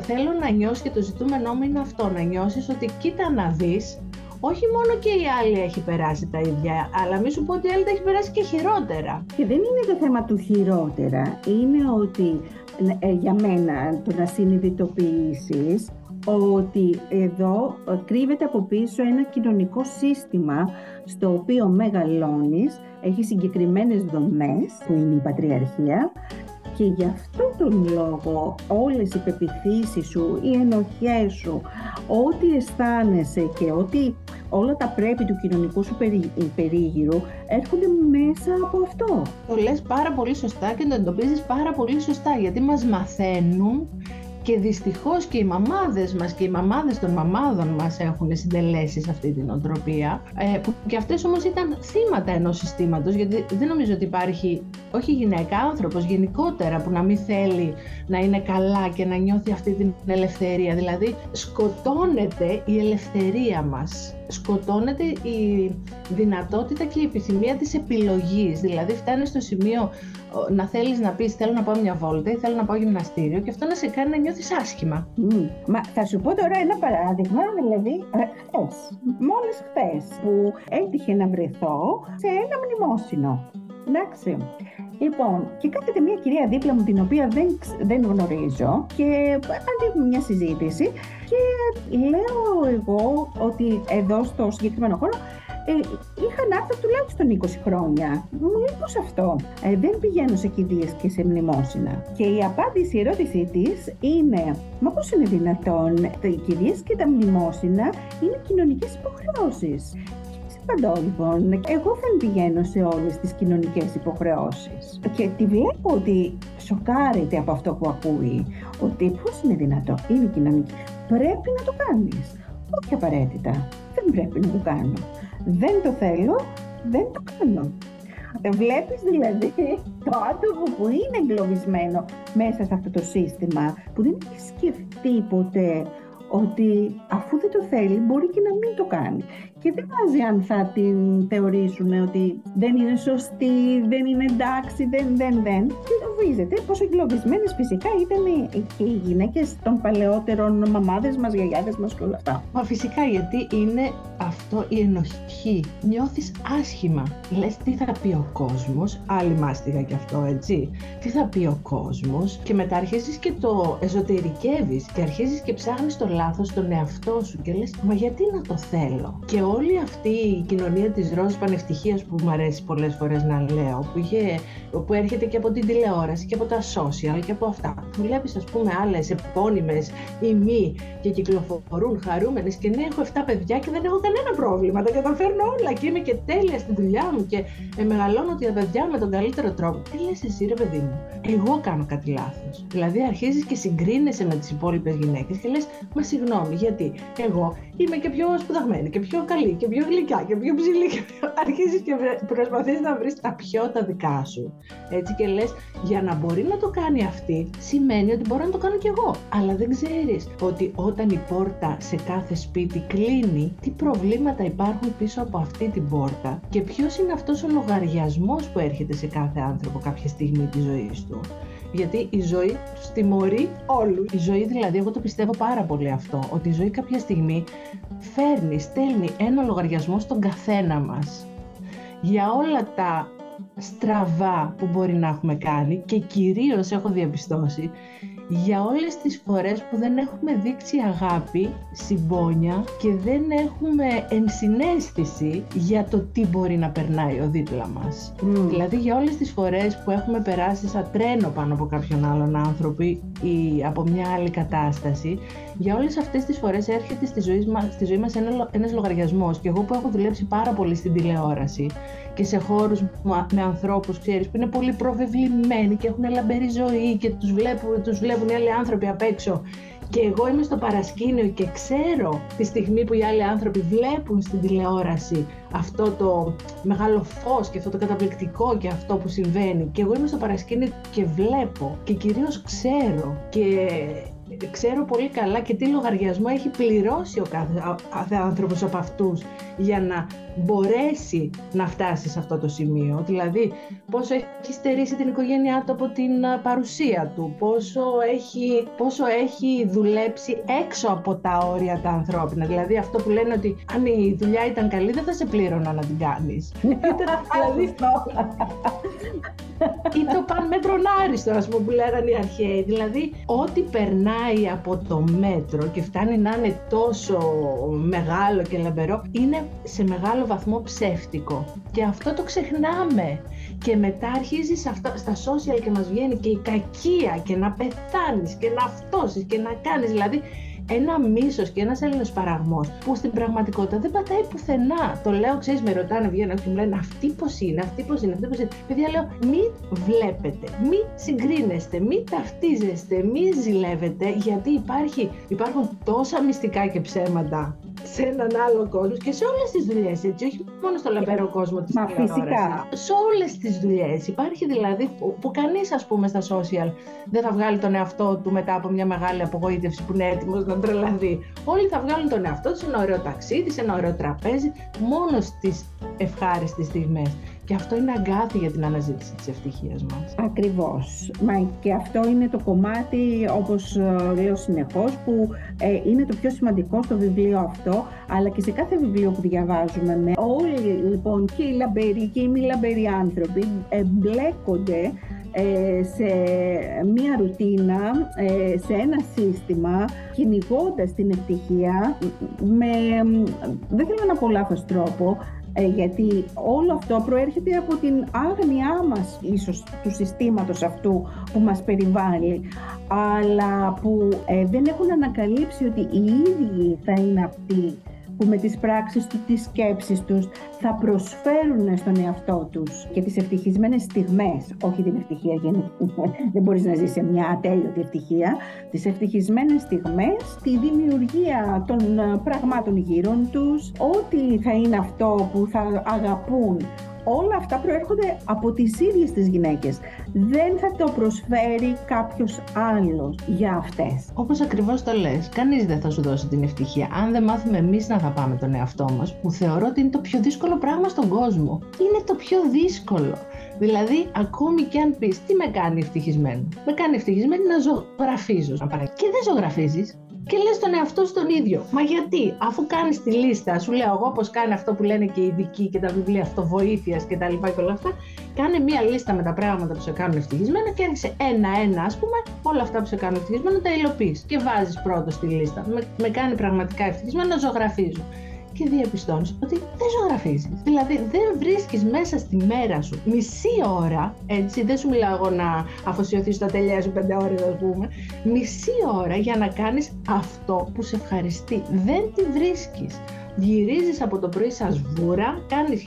Θέλω να νιώσεις και το ζητούμενό μου είναι αυτό, να νιώσεις ότι κοίτα να δεις όχι μόνο και η άλλη έχει περάσει τα ίδια, αλλά μη σου πω ότι η άλλη τα έχει περάσει και χειρότερα. Και δεν είναι το θέμα του χειρότερα, είναι ότι ε, για μένα το να συνειδητοποιήσεις ότι εδώ ε, κρύβεται από πίσω ένα κοινωνικό σύστημα στο οποίο μεγαλώνεις, έχει συγκεκριμένες δομές που είναι η πατριαρχία και γι' αυτό τον λόγο όλες οι πεπιθήσεις σου, οι ενοχές σου, ό,τι αισθάνεσαι και ό,τι όλα τα πρέπει του κοινωνικού σου περίγυρου έρχονται μέσα από αυτό. Το λες πάρα πολύ σωστά και το εντοπίζεις πάρα πολύ σωστά γιατί μας μαθαίνουν και δυστυχώς και οι μαμάδες μας και οι μαμάδες των μαμάδων μας έχουν συντελέσεις σε αυτή την οτροπία ε, που και αυτές όμως ήταν θύματα ενός συστήματος γιατί δεν νομίζω ότι υπάρχει όχι γυναίκα, άνθρωπος γενικότερα που να μην θέλει να είναι καλά και να νιώθει αυτή την ελευθερία. Δηλαδή σκοτώνεται η ελευθερία μας σκοτώνεται η δυνατότητα και η επιθυμία της επιλογής δηλαδή φτάνει στο σημείο να θέλεις να πεις θέλω να πάω μια βόλτα ή θέλω να πάω γυμναστήριο και αυτό να σε κάνει να νιώθεις άσχημα. Μα θα σου πω τώρα ένα παράδειγμα, δηλαδή ε, χθες, μόλις χθες που έτυχε να βρεθώ σε ένα μνημόσυνο. Εντάξει. Λοιπόν, και κάθεται μια κυρία δίπλα μου την οποία δεν, δεν γνωρίζω και ανοίγουμε μια συζήτηση και λέω εγώ ότι εδώ στο συγκεκριμένο χώρο ε, είχα να έρθω τουλάχιστον 20 χρόνια. Μου λέει πώς αυτό; Ε, δεν πηγαίνω σε κηδείες και σε μνημόσυνα. Και η απάντηση, η ερώτησή της είναι, μα πώς είναι δυνατόν, οι κηδείες και τα μνημόσυνα είναι κοινωνικές υποχρεώσεις; Απαντώ λοιπόν. Εγώ δεν πηγαίνω σε όλες τις κοινωνικές υποχρεώσεις και τη βλέπω ότι σοκάρεται από αυτό που ακούει, ότι πώς είναι δυνατό, είναι κοινωνική. Πρέπει να το κάνεις. Όχι απαραίτητα. Δεν πρέπει να το κάνω. Δεν το θέλω, δεν το κάνω. Βλέπεις δηλαδή το άτομο που είναι εγκλωβισμένο μέσα σε αυτό το σύστημα, που δεν έχει σκεφτεί ποτέ ότι αφού δεν το θέλει μπορεί και να μην το κάνει. Και δεν βάζει αν θα την θεωρήσουν ότι δεν είναι σωστή, δεν είναι εντάξει, δεν, δεν, δεν. Και βίζεται πόσο εγκλωβισμένες φυσικά ήταν και οι γυναίκες των παλαιότερων μαμάδες μας, γιαγιάδες μας και όλα αυτά. Μα φυσικά γιατί είναι αυτό η ενοχή. Νιώθεις άσχημα. Λες τι θα πει ο κόσμος, άλλη μάστιγα κι αυτό έτσι. Τι θα πει ο κόσμος; Και μετά αρχίζεις και το εσωτερικεύεις και αρχίζεις και ψάχνεις το λάθος στον εαυτό σου και λες, μα γιατί να το θέλω; Και όλη αυτή η κοινωνία της ροζ πανευτυχίας που μου αρέσει πολλές φορές να λέω, που, είχε, που έρχεται και από την τηλεόραση και από τα social και από αυτά. Που βλέπεις ας πούμε άλλες επώνυμες ή μη και κυκλοφορούν χαρούμενες και ναι έχω 7 παιδιά και δεν έχω κανένα πρόβλημα, τα καταφέρνω όλα και είμαι και τέλεια στη δουλειά μου και ε, μεγαλώνω τα παιδιά με τον καλύτερο τρόπο. Τι λες εσύ ρε παιδί μου, εγώ κάνω κάτι λάθος. Δηλαδή αρχίζεις και συγκρίνεσαι με τις υπόλοιπες γυναίκες και λες μα συγγνώμη γιατί εγώ είμαι και πιο σπουδαγμένη και πιο καλή και πιο γλυκά και πιο ψηλή και πιο... αρχίζεις και προσπαθείς να βρεις τα πιο τα δικά σου. Έτσι και λες για να μπορεί να το κάνει αυτή σημαίνει ότι μπορώ να το κάνω κι εγώ. Αλλά δεν ξέρεις ότι όταν η πόρτα σε κάθε σπίτι κλείνει τι προβλήματα υπάρχουν πίσω από αυτή την πόρτα και ποιος είναι αυτός ο λογαριασμός που έρχεται σε κάθε άνθρωπο κάποια στιγμή της ζωής του. Γιατί η ζωή τους τιμωρεί όλους. Η ζωή δηλαδή, εγώ το πιστεύω πάρα πολύ αυτό, ότι η ζωή κάποια στιγμή φέρνει, στέλνει ένα λογαριασμό στον καθένα μας για όλα τα στραβά που μπορεί να έχουμε κάνει και κυρίως έχω διαπιστώσει για όλες τις φορές που δεν έχουμε δείξει αγάπη, συμπόνια και δεν έχουμε ενσυναίσθηση για το τι μπορεί να περνάει ο δίπλα μας. Δηλαδή για όλες τις φορές που έχουμε περάσει σαν τρένο πάνω από κάποιον άλλον άνθρωπο ή από μια άλλη κατάσταση, για όλες αυτές τις φορές έρχεται στη ζωή μας, στη ζωή μας ένα, ένας λογαριασμός. Και εγώ που έχω δουλέψει πάρα πολύ στην τηλεόραση και σε χώρους με ανθρώπους, ξέρεις, που είναι πολύ προβεβλημένοι και έχουν λαμπερή ζωή και τους βλέπουν, τους βλέπουν οι άλλοι άνθρωποι απ' έξω. Και εγώ είμαι στο παρασκήνιο και ξέρω τη στιγμή που οι άλλοι άνθρωποι βλέπουν στην τηλεόραση αυτό το μεγάλο φως και αυτό το καταπληκτικό και αυτό που συμβαίνει. Και εγώ είμαι στο παρασκήνιο και βλέπω και κυρίως ξέρω και ξέρω πολύ καλά και τι λογαριασμό έχει πληρώσει ο κάθε άνθρωπος από αυτούς για να μπορέσει να φτάσει σε αυτό το σημείο. Δηλαδή, πόσο έχει στερήσει την οικογένειά του από την παρουσία του, πόσο έχει, πόσο έχει δουλέψει έξω από τα όρια τα ανθρώπινα. Δηλαδή, αυτό που λένε ότι αν η δουλειά ήταν καλή, δεν θα σε πλήρωνα να την κάνεις. δηλαδή, ή το παν μέτρον άριστο, ας πούμε, που λέγανε οι αρχαίοι. Δηλαδή, ό,τι περνάει από το μέτρο και φτάνει να είναι τόσο μεγάλο και λαμπερό, είναι σε μεγάλο βαθμό ψεύτικο. Και αυτό το ξεχνάμε. Και μετά αρχίζεις στα social και μας βγαίνει και η κακία και να πεθάνεις και να φτώσεις και να κάνεις. Δηλαδή, ένα μίσος και ένας Έλληνας παραγμός που στην πραγματικότητα δεν πατάει πουθενά. Το λέω, ξέρεις, με ρωτάνε, βγαίνουν και μου λένε αυτή πώς είναι, αυτή πώς είναι, αυτή πώς είναι. Παιδιά, λέω, μην βλέπετε, μην συγκρίνεστε, μην ταυτίζεστε, μην ζηλεύετε, γιατί υπάρχει, υπάρχουν τόσα μυστικά και ψέματα σε έναν άλλο κόσμο και σε όλες τις δουλειές, έτσι, όχι μόνο στο λαμπερό κόσμο της φυσικά. Σε όλες τις δουλειές. Υπάρχει δηλαδή που, που κανείς, ας πούμε, στα social δεν θα βγάλει τον εαυτό του μετά από μια μεγάλη απογοήτευση που είναι έτοιμος να τρελαθεί. Όλοι θα βγάλουν τον εαυτό τους σε ένα ωραίο ταξίδι, σε ένα ωραίο τραπέζι, μόνο στις ευχάριστες στιγμές. Και αυτό είναι αγκάθι για την αναζήτηση της ευτυχίας μας. Ακριβώς. Μα και αυτό είναι το κομμάτι, όπως ε, λέω συνεχώς, που ε, είναι το πιο σημαντικό στο βιβλίο αυτό, αλλά και σε κάθε βιβλίο που διαβάζουμε. Με όλοι λοιπόν και οι λαμπεροί και οι μη λαμπεροί άνθρωποι εμπλέκονται ε, σε μία ρουτίνα, σε ένα σύστημα, κυνηγώντας την ευτυχία με, δεν θέλω να πω λάθος τρόπο, ε, γιατί όλο αυτό προέρχεται από την άγνοιά μας ίσως του συστήματος αυτού που μας περιβάλλει. Αλλά που ε, δεν έχουν ανακαλύψει ότι οι ίδιοι θα είναι αυτοί που με τις πράξεις του, τις σκέψεις τους θα προσφέρουν στον εαυτό τους και τις ευτυχισμένες στιγμές, όχι την ευτυχία δεν μπορείς να ζεις σε μια ατέλειωτη ευτυχία, τις ευτυχισμένες στιγμές, τη δημιουργία των ε, πραγμάτων γύρω τους, ό,τι θα είναι αυτό που θα αγαπούν όλα αυτά προέρχονται από τις ίδιες τις γυναίκες. Δεν θα το προσφέρει κάποιος άλλος για αυτές. Όπως ακριβώς το λες, κανείς δεν θα σου δώσει την ευτυχία αν δεν μάθουμε εμείς να αγαπάμε τον εαυτό μας, που θεωρώ ότι είναι το πιο δύσκολο πράγμα στον κόσμο. Είναι το πιο δύσκολο. Δηλαδή, ακόμη και αν πεις τι με κάνει ευτυχισμένο. Με κάνει ευτυχισμένη να ζωγραφίζω. Και δεν ζωγραφίζεις και λες τον εαυτό σου τον ίδιο. Μα γιατί, αφού κάνεις τη λίστα, σου λέω εγώ πως κάνει αυτό που λένε και οι ειδικοί και τα βιβλία αυτοβοήθειας και τα λοιπά και όλα αυτά, κάνε μία λίστα με τα πράγματα που σε κάνουν ευτυχισμένο και έρχεσαι ένα-ένα, ας πούμε, όλα αυτά που σε κάνουν ευτυχισμένο τα υλοποιείς και βάζεις πρώτο στη λίστα. Με, με κάνει πραγματικά ευτυχισμένο να ζωγραφίζω και διαπιστώνεις ότι δεν ζωγραφίζεις. Δηλαδή δεν βρίσκεις μέσα στη μέρα σου μισή ώρα, έτσι, δεν σου μιλάω εγώ να αφοσιωθείς στα τελεία σου πέντε ώρες, ας πούμε, μισή ώρα για να κάνεις αυτό που σε ευχαριστεί. Δεν τη βρίσκεις γυρίζεις από το πρωί σαν σβούρα, κάνεις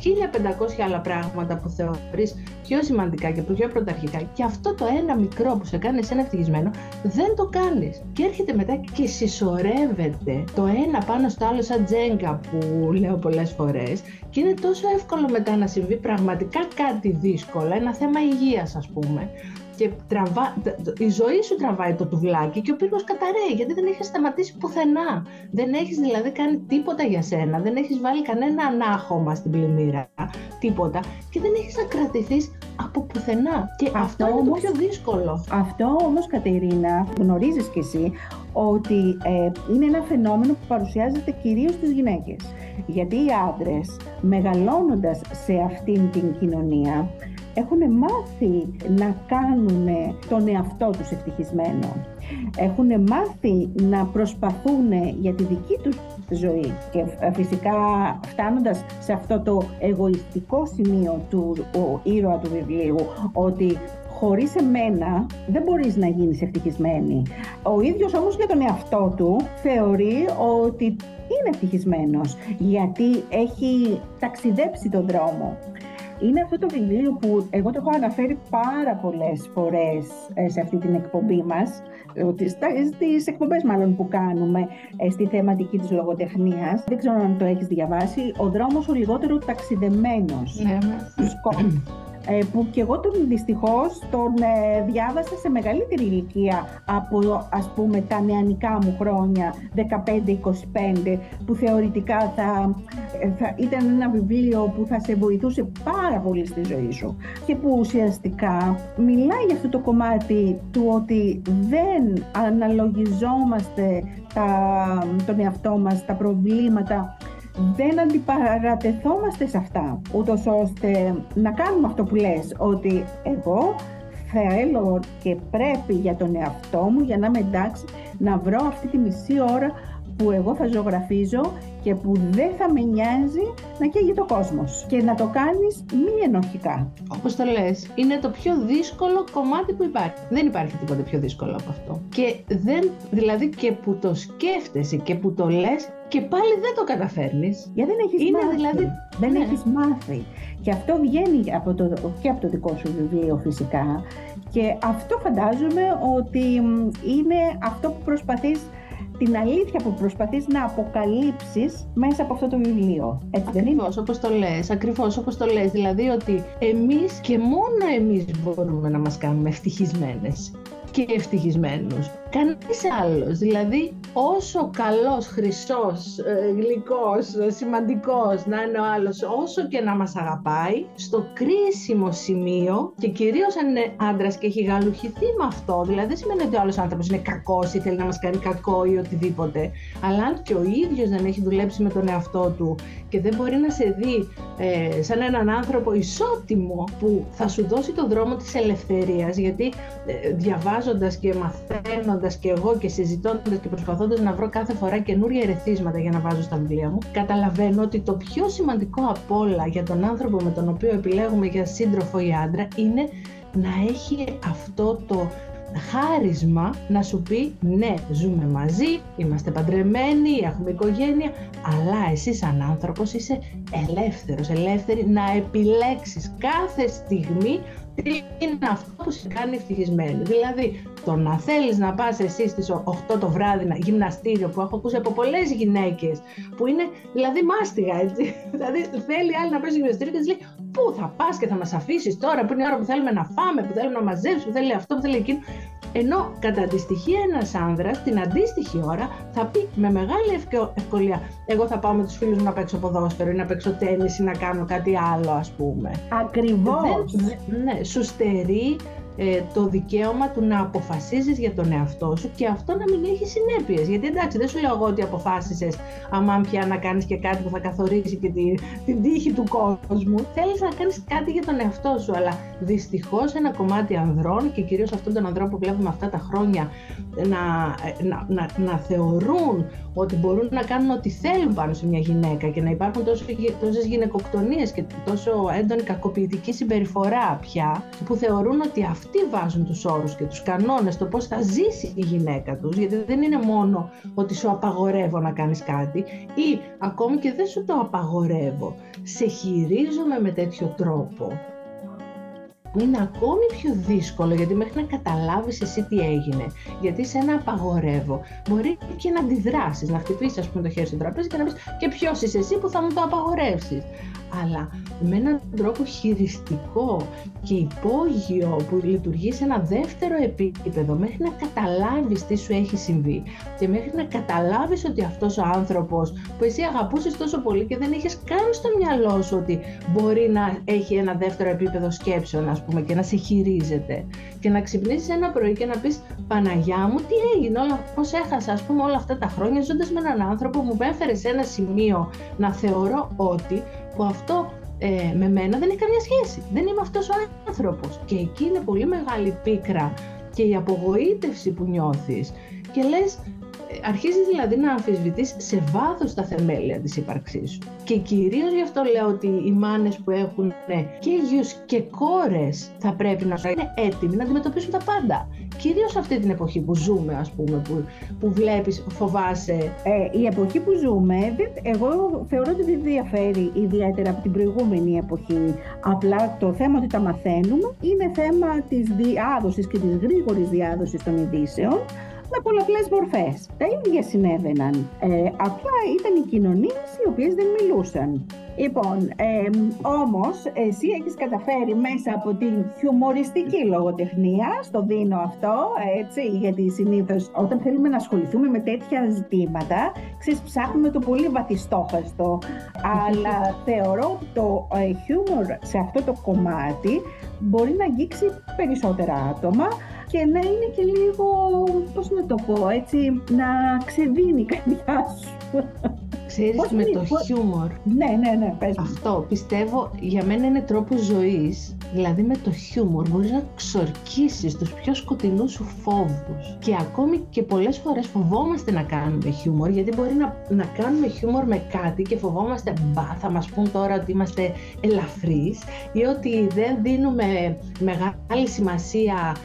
1500 άλλα πράγματα που θεωρείς πιο σημαντικά και πιο πρωταρχικά. Και αυτό το ένα μικρό που σε κάνει ένα ευτυχισμένο δεν το κάνεις. Και έρχεται μετά και συσσωρεύεται το ένα πάνω στο άλλο σαν τζέγκα που λέω πολλές φορές. Και είναι τόσο εύκολο μετά να συμβεί πραγματικά κάτι δύσκολο, ένα θέμα υγείας ας πούμε και τραβά, η ζωή σου τραβάει το τουβλάκι και ο πύργος καταραίει γιατί δεν έχεις σταματήσει πουθενά. Δεν έχεις δηλαδή κάνει τίποτα για σένα, δεν έχεις βάλει κανένα ανάχωμα στην πλημμύρα, τίποτα και δεν έχεις να κρατηθείς από πουθενά. Και αυτό, αυτό είναι όμως, το πιο δύσκολο. Αυτό όμως Κατερίνα γνωρίζεις κι εσύ ότι ε, είναι ένα φαινόμενο που παρουσιάζεται κυρίως στις γυναίκες. Γιατί οι άντρες μεγαλώνοντας σε αυτήν την κοινωνία έχουν μάθει να κάνουν τον εαυτό τους ευτυχισμένο. Έχουν μάθει να προσπαθούν για τη δική τους ζωή και φυσικά φτάνοντας σε αυτό το εγωιστικό σημείο του ο ήρωα του βιβλίου ότι χωρίς εμένα δεν μπορείς να γίνεις ευτυχισμένη. Ο ίδιος όμως για τον εαυτό του θεωρεί ότι είναι ευτυχισμένος γιατί έχει ταξιδέψει τον δρόμο. Είναι αυτό το βιβλίο που εγώ το έχω αναφέρει πάρα πολλές φορές ε, σε αυτή την εκπομπή μας, στις εκπομπές μάλλον που κάνουμε ε, στη θεματική της λογοτεχνίας. Δεν ξέρω αν το έχεις διαβάσει. «Ο δρόμος ο λιγότερο ταξιδεμένος» ναι, ναι. Ε, που και εγώ τον δυστυχώς τον ε, διάβασα σε μεγαλύτερη ηλικία από ας πούμε τα νεανικά μου χρόνια 15-25 που θεωρητικά θα, ε, θα ήταν ένα βιβλίο που θα σε βοηθούσε πάρα πολύ στη ζωή σου. Και που ουσιαστικά μιλάει για αυτό το κομμάτι του ότι δεν αναλογιζόμαστε τα, τον εαυτό μας, τα προβλήματα δεν αντιπαρατεθόμαστε σε αυτά, ούτως ώστε να κάνουμε αυτό που λες, ότι εγώ θέλω και πρέπει για τον εαυτό μου, για να είμαι εντάξει, να βρω αυτή τη μισή ώρα που εγώ θα ζωγραφίζω και που δεν θα με νοιάζει να καίγει το κόσμος και να το κάνεις μη ενοχικά. Όπως το λες, είναι το πιο δύσκολο κομμάτι που υπάρχει. Δεν υπάρχει τίποτα πιο δύσκολο από αυτό. Και δεν, δηλαδή και που το σκέφτεσαι και που το λες και πάλι δεν το καταφέρνεις. Γιατί δεν έχεις είναι μάθει. Δηλαδή... Δεν ναι. έχεις μάθει. Και αυτό βγαίνει από το, και από το δικό σου βιβλίο φυσικά. Και αυτό φαντάζομαι ότι είναι αυτό που προσπαθείς την αλήθεια που προσπαθείς να αποκαλύψεις μέσα από αυτό το βιβλίο. Έτσι ακριβώς, όπως το λες, ακριβώς όπως το λες. Δηλαδή ότι εμείς και μόνο εμείς μπορούμε να μας κάνουμε ευτυχισμένες και ευτυχισμένους. Κανείς άλλος. Δηλαδή, όσο καλός, χρυσός, ε, γλυκός, σημαντικός να είναι ο άλλος, όσο και να μας αγαπάει, στο κρίσιμο σημείο και κυρίως αν είναι άντρας και έχει γαλουχηθεί με αυτό, δηλαδή δεν σημαίνει ότι ο άλλος άνθρωπος είναι κακός ή θέλει να μας κάνει κακό ή οτιδήποτε, αλλά αν και ο ίδιος δεν έχει δουλέψει με τον εαυτό του και δεν μπορεί να σε δει ε, σαν έναν άνθρωπο ισότιμο που θα σου δώσει τον δρόμο της ελευθερίας, γιατί ε, διαβάζοντας και μαθαίνοντας και εγώ και συζητώντας και προσπαθώντας να βρω κάθε φορά καινούργια ερεθίσματα για να βάζω στα βιβλία μου, καταλαβαίνω ότι το πιο σημαντικό απ' όλα για τον άνθρωπο με τον οποίο επιλέγουμε για σύντροφο ή άντρα είναι να έχει αυτό το χάρισμα να σου πει ναι, ζούμε μαζί, είμαστε παντρεμένοι, έχουμε οικογένεια, αλλά εσύ σαν άνθρωπος είσαι ελεύθερος, ελεύθερη να επιλέξεις κάθε στιγμή τι είναι αυτό που σε κάνει ευτυχισμένη; Δηλαδή, το να θέλεις να πας εσύ στις 8 το βράδυ να γυμναστήριο που έχω ακούσει από πολλές γυναίκες που είναι δηλαδή μάστιγα έτσι. δηλαδή θέλει άλλη να πάει γυμναστήριο και της λέει πού θα πας και θα μας αφήσεις τώρα που είναι η ώρα που θέλουμε να φάμε, που θέλουμε να μαζέψουμε, που θέλει αυτό, που θέλει εκείνο. Ενώ κατά τη στοιχεία ένας άνδρας την αντίστοιχη ώρα θα πει με μεγάλη ευκολία εγώ θα πάω με τους φίλους μου να παίξω ποδόσφαιρο ή να παίξω τέννις ή να κάνω κάτι άλλο ας πούμε. Ακριβώς. ναι, σου στερεί ε, το δικαίωμα του να αποφασίζεις για τον εαυτό σου και αυτό να μην έχει συνέπειες. Γιατί εντάξει δεν σου λέω εγώ ότι αποφάσισες άμα πια να κάνεις και κάτι που θα καθορίσει και τη, την τύχη του κόσμου. Θέλεις να κάνεις κάτι για τον εαυτό σου, αλλά δυστυχώς ένα κομμάτι ανδρών και κυρίως αυτών των ανδρών που βλέπουμε αυτά τα χρόνια να, να, να, να θεωρούν ότι μπορούν να κάνουν ό,τι θέλουν πάνω σε μια γυναίκα και να υπάρχουν τόσο, τόσες γυναικοκτονίες και τόσο έντονη κακοποιητική συμπεριφορά πια που θεωρούν ότι αυτοί βάζουν τους όρους και τους κανόνες το πώς θα ζήσει η γυναίκα τους γιατί δεν είναι μόνο ότι σου απαγορεύω να κάνεις κάτι ή ακόμη και δεν σου το απαγορεύω σε χειρίζομαι με τέτοιο τρόπο είναι ακόμη πιο δύσκολο γιατί μέχρι να καταλάβεις εσύ τι έγινε, γιατί σε ένα απαγορεύω, μπορεί και να αντιδράσεις, να χτυπήσεις ας πούμε το χέρι στο τραπέζι και να πεις και ποιος είσαι εσύ που θα μου το απαγορεύσεις αλλά με έναν τρόπο χειριστικό και υπόγειο που λειτουργεί σε ένα δεύτερο επίπεδο μέχρι να καταλάβεις τι σου έχει συμβεί και μέχρι να καταλάβεις ότι αυτός ο άνθρωπος που εσύ αγαπούσες τόσο πολύ και δεν είχες καν στο μυαλό σου ότι μπορεί να έχει ένα δεύτερο επίπεδο σκέψεων ας πούμε και να σε χειρίζεται και να ξυπνήσεις ένα πρωί και να πεις Παναγιά μου τι έγινε, όλα, πώς έχασα ας πούμε όλα αυτά τα χρόνια ζώντας με έναν άνθρωπο που με έφερε σε ένα σημείο να θεωρώ ότι που αυτό ε, με μένα δεν έχει καμία σχέση. Δεν είμαι αυτός ο άνθρωπος. Και εκεί είναι πολύ μεγάλη πίκρα και η απογοήτευση που νιώθεις. Και λες, αρχίζεις δηλαδή να αμφισβητείς σε βάθος τα θεμέλια της ύπαρξής σου. Και κυρίως γι' αυτό λέω ότι οι μάνες που έχουν και γιους και κόρες θα πρέπει να είναι έτοιμοι να αντιμετωπίσουν τα πάντα. Κυρίως αυτή την εποχή που ζούμε, ας πούμε, που, που βλέπεις, φοβάσαι. Ε, η εποχή που ζούμε, εγώ θεωρώ ότι δεν διαφέρει ιδιαίτερα από την προηγούμενη εποχή. Απλά το θέμα ότι τα μαθαίνουμε είναι θέμα της διάδοσης και της γρήγορης διάδοσης των ειδήσεων με πολλαπλές μορφές. Τα ίδια συνέβαιναν. Ε, απλά ήταν οι κοινωνίες οι οποίες δεν μιλούσαν. Λοιπόν, ε, όμως εσύ έχεις καταφέρει μέσα από την χιουμοριστική λογοτεχνία, στο δίνω αυτό, έτσι, γιατί συνήθως όταν θέλουμε να ασχοληθούμε με τέτοια ζητήματα, ξέρεις, ψάχνουμε το πολύ βαθιστόχαστο, αλλά θεωρώ ότι το ε, χιούμορ σε αυτό το κομμάτι μπορεί να αγγίξει περισσότερα άτομα, και να είναι και λίγο, πώς να το πω, έτσι, να ξεδίνει η καρδιά σου. Ξέρεις, πώς με το χιούμορ. Ναι, ναι, ναι, πες Αυτό πιστεύω για μένα είναι τρόπος ζωής. Δηλαδή με το χιούμορ μπορείς να ξορκίσεις τους πιο σκοτεινούς σου φόβους. Και ακόμη και πολλές φορές φοβόμαστε να κάνουμε χιούμορ, γιατί μπορεί να, να κάνουμε χιούμορ με κάτι και φοβόμαστε, μπα, θα μας πούν τώρα ότι είμαστε ελαφρείς ή ότι δεν δίνουμε μεγάλη σημασία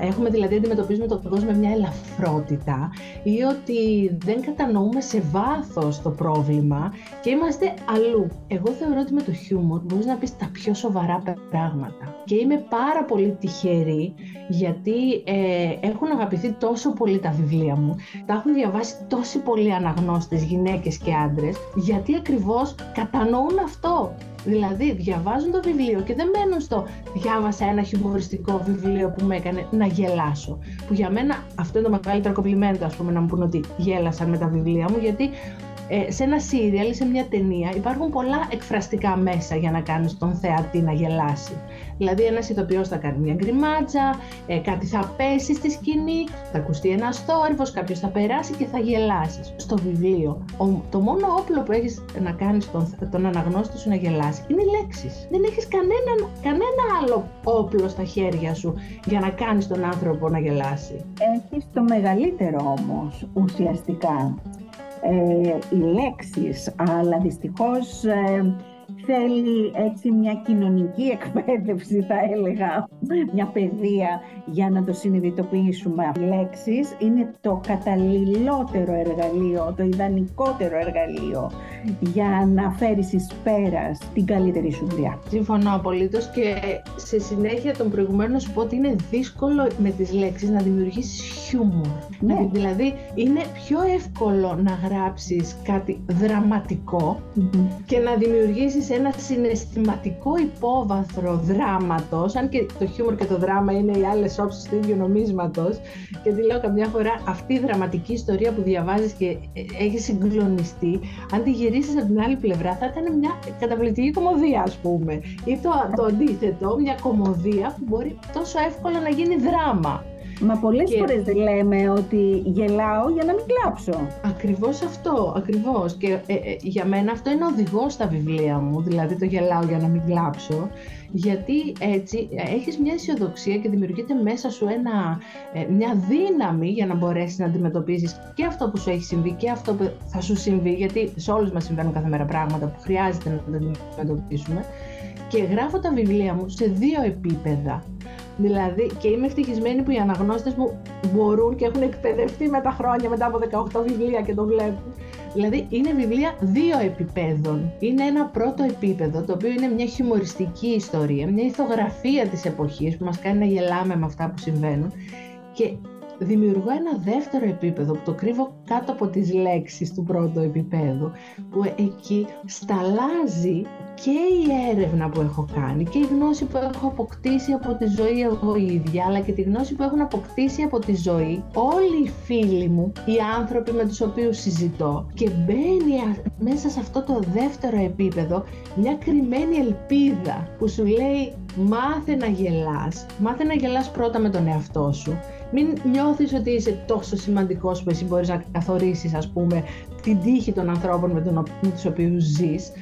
Έχουμε δηλαδή αντιμετωπίζουμε το κόσμο με μια ελαφρότητα ή ότι δεν κατανοούμε σε βάθος το πρόβλημα και είμαστε αλλού. Εγώ θεωρώ ότι με το χιούμορ μπορείς να πεις τα πιο σοβαρά πράγματα. Και είμαι πάρα πολύ τυχερή γιατί ε, έχουν αγαπηθεί τόσο πολύ τα βιβλία μου, τα έχουν διαβάσει τόσοι πολλοί αναγνώστες, γυναίκες και άντρες, γιατί ακριβώς κατανοούν αυτό. Δηλαδή διαβάζουν το βιβλίο και δεν μένουν στο διάβασα ένα χιουμοριστικό βιβλίο που με έκανε να γελάσω. Που για μένα αυτό είναι το μεγαλύτερο κομπλιμέντο ας πούμε να μου πούνε ότι γέλασαν με τα βιβλία μου γιατί ε, σε ένα σύριαλ ή σε μια ταινία υπάρχουν πολλά εκφραστικά μέσα για να κάνεις τον θεατή να γελάσει. Δηλαδή ένας ηθοποιός θα κάνει μια γκριμάτσα, ε, κάτι θα πέσει στη σκηνή, θα ακουστεί ένας θόρυβος, κάποιος θα περάσει και θα γελάσεις. Στο βιβλίο, το μόνο όπλο που έχεις να κάνεις τον, τον αναγνώστη σου να γελάσει είναι οι λέξεις. Δεν έχεις κανένα, κανένα άλλο όπλο στα χέρια σου για να κάνεις τον άνθρωπο να γελάσει. Έχεις το μεγαλύτερο όμως ουσιαστικά ε, οι λέξεις, αλλά δυστυχώς ε, θέλει έτσι μια κοινωνική εκπαίδευση θα έλεγα, μια παιδεία για να το συνειδητοποιήσουμε. Οι λέξεις είναι το καταλληλότερο εργαλείο, το ιδανικότερο εργαλείο για να φέρεις εις πέρας την καλύτερη σου δουλειά. Συμφωνώ απολύτως και σε συνέχεια των προηγουμένων να σου πω ότι είναι δύσκολο με τις λέξεις να δημιουργήσεις χιούμορ. Ναι. Δηλαδή είναι πιο εύκολο να γράψεις κάτι και να δημιουργήσεις ένα συναισθηματικό υπόβαθρο δράματος, αν και το χιούμορ και το δράμα είναι οι άλλες όψεις του ίδιου νομίσματος και τη λέω καμιά φορά αυτή η δραματική ιστορία που διαβάζεις και έχεις συγκλονιστεί, αν τη γυρίσεις από την άλλη πλευρά θα ήταν μια καταπληκτική κομμωδία ας πούμε ή το, το αντίθετο, μια κομμωδία που μπορεί τόσο εύκολα να γίνει δράμα. Μα πολλές και... φορές δεν λέμε ότι γελάω για να μην κλάψω. Ακριβώς αυτό, ακριβώς. Και ε, ε, για μένα αυτό είναι οδηγό στα βιβλία μου, δηλαδή το γελάω για να μην κλάψω. Γιατί έτσι έχεις μια αισιοδοξία και δημιουργείται μέσα σου ένα, ε, μια δύναμη για να μπορέσεις να αντιμετωπίσεις και αυτό που σου έχει συμβεί και αυτό που θα σου συμβεί, γιατί σε όλους μας συμβαίνουν κάθε μέρα πράγματα που χρειάζεται να τα αντιμετωπίσουμε. Και γράφω τα βιβλία μου σε δύο επίπεδα. Δηλαδή, και είμαι ευτυχισμένη που οι αναγνώστες μου μπορούν και έχουν εκπαιδευτεί με τα χρόνια μετά από 18 βιβλία και το βλέπουν. Δηλαδή, είναι βιβλία δύο επιπέδων. Είναι ένα πρώτο επίπεδο, το οποίο είναι μια χιουμοριστική ιστορία, μια ηθογραφία της εποχής που μας κάνει να γελάμε με αυτά που συμβαίνουν. Και δημιουργώ ένα δεύτερο επίπεδο που το κρύβω κάτω από τις λέξεις του πρώτου επίπεδου που εκεί σταλάζει και η έρευνα που έχω κάνει και η γνώση που έχω αποκτήσει από τη ζωή εγώ ίδια αλλά και τη γνώση που έχουν αποκτήσει από τη ζωή όλοι οι φίλοι μου, οι άνθρωποι με τους οποίους συζητώ. Και μπαίνει μέσα σε αυτό το δεύτερο επίπεδο μια κρυμμένη ελπίδα που σου λέει μάθε να γελάς, μάθε να γελάς πρώτα με τον εαυτό σου μην νιώθεις ότι είσαι τόσο σημαντικός που εσύ μπορείς να καθορίσεις ας πούμε την τύχη των ανθρώπων με, τον, με τους οποίους ζεις.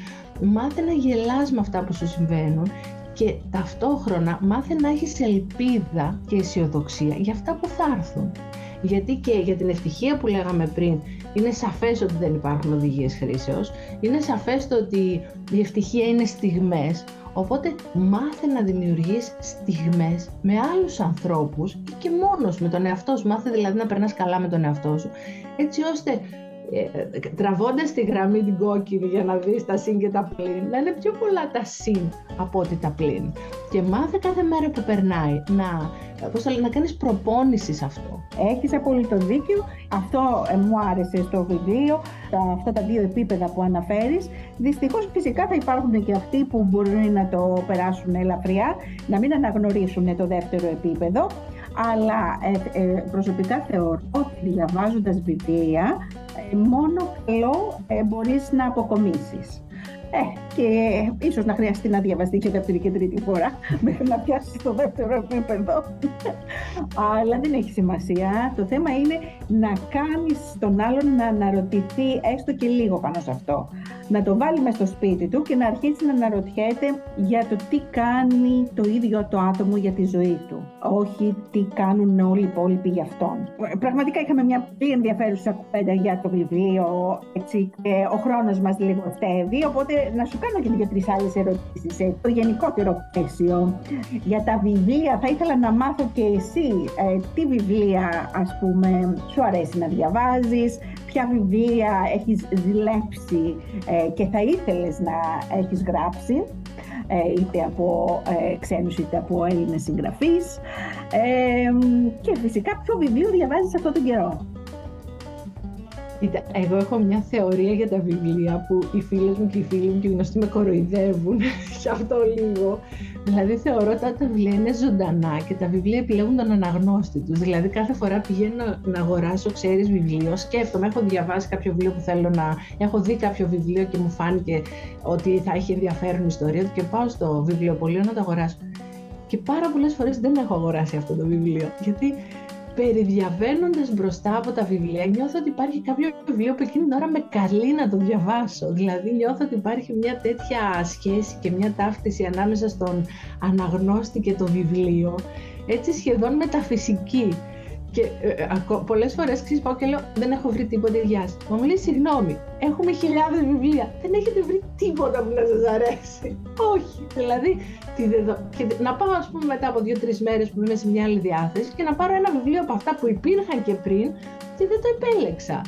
Μάθε να γελάς με αυτά που σου συμβαίνουν και ταυτόχρονα μάθε να έχεις ελπίδα και αισιοδοξία για αυτά που θα έρθουν. Γιατί και για την ευτυχία που λέγαμε πριν, είναι σαφές ότι δεν υπάρχουν οδηγίες χρήσεως, είναι σαφές το ότι η ευτυχία είναι στιγμές, Οπότε μάθε να δημιουργείς στιγμές με άλλους ανθρώπους ή και μόνος με τον εαυτό σου. Μάθε δηλαδή να περνάς καλά με τον εαυτό σου. Έτσι ώστε ε, τραβώντας τη γραμμή την κόκκινη για να δεις τα συν και τα πλήν, να είναι πιο πολλά τα συν από ότι τα πλήν. Και μάθε κάθε μέρα που περνάει να, πώς θα να κάνεις προπόνησης σε αυτό. Έχεις απολύτω δίκιο. Αυτό ε, μου άρεσε στο βιβλίο, τα, αυτά τα δύο επίπεδα που αναφέρεις. Δυστυχώς φυσικά θα υπάρχουν και αυτοί που μπορούν να το περάσουν ελαφριά, να μην αναγνωρίσουν το δεύτερο επίπεδο. Αλλά ε, ε, προσωπικά θεωρώ ότι διαβάζοντας βιβλία μόνο καλό μπορείς να αποκομίσεις. Ε, και ίσως να χρειαστεί να διαβαστεί και δεύτερη και τρίτη φορά μέχρι να πιάσει το δεύτερο επίπεδο. Αλλά δεν έχει σημασία. Το θέμα είναι να κάνεις τον άλλον να αναρωτηθεί έστω και λίγο πάνω σε αυτό. Να το βάλει μέσα στο σπίτι του και να αρχίσει να αναρωτιέται για το τι κάνει το ίδιο το άτομο για τη ζωή του. Όχι τι κάνουν όλοι οι υπόλοιποι για αυτόν. Πραγματικά είχαμε μια πολύ ενδιαφέρουσα κουβέντα για το βιβλίο έτσι, και ο χρόνος μας λιγοστεύει, οπότε να σου κάνω και δύο-τρεις άλλες ερωτήσεις. σε το γενικότερο πλαίσιο για τα βιβλία. Θα ήθελα να μάθω και εσύ ε, τι βιβλία, ας πούμε, σου αρέσει να διαβάζεις, ποια βιβλία έχεις ζηλέψει ε, και θα ήθελες να έχεις γράψει ε, είτε από ε, ξένους είτε από Έλληνες συγγραφείς και φυσικά ποιο βιβλίο διαβάζεις αυτόν τον καιρό. Κοίτα, εγώ έχω μια θεωρία για τα βιβλία που οι φίλες μου και οι φίλοι μου και οι γνωστοί με κοροϊδεύουν για αυτό λίγο. Δηλαδή θεωρώ ότι τα βιβλία είναι ζωντανά και τα βιβλία επιλέγουν τον αναγνώστη τους. Δηλαδή κάθε φορά πηγαίνω να αγοράσω, ξέρεις βιβλίο, σκέφτομαι, έχω διαβάσει κάποιο βιβλίο που θέλω να. Έχω δει κάποιο βιβλίο και μου φάνηκε ότι θα έχει ενδιαφέρον η ιστορία του και πάω στο βιβλιοπωλείο να το αγοράσω. Και πάρα πολλές φορές δεν έχω αγοράσει αυτό το βιβλίο. Γιατί περιδιαβαίνοντας μπροστά από τα βιβλία, νιώθω ότι υπάρχει κάποιο βιβλίο που εκείνη την ώρα με καλεί να το διαβάσω. Δηλαδή νιώθω ότι υπάρχει μια τέτοια σχέση και μια ταύτιση ανάμεσα στον αναγνώστη και το βιβλίο, έτσι σχεδόν μεταφυσική. Και ε, ε πολλές φορές πάω και λέω: Δεν έχω βρει τίποτα ιδιάστημα. Μα μου λέει: Συγγνώμη, έχουμε χιλιάδες βιβλία. Δεν έχετε βρει τίποτα που να σας αρέσει. Όχι. Δηλαδή, τη δεδο... και να πάω, ας πούμε, μετά από δύο-τρεις μέρες που είμαι σε μια άλλη διάθεση και να πάρω ένα βιβλίο από αυτά που υπήρχαν και πριν και δεν το επέλεξα.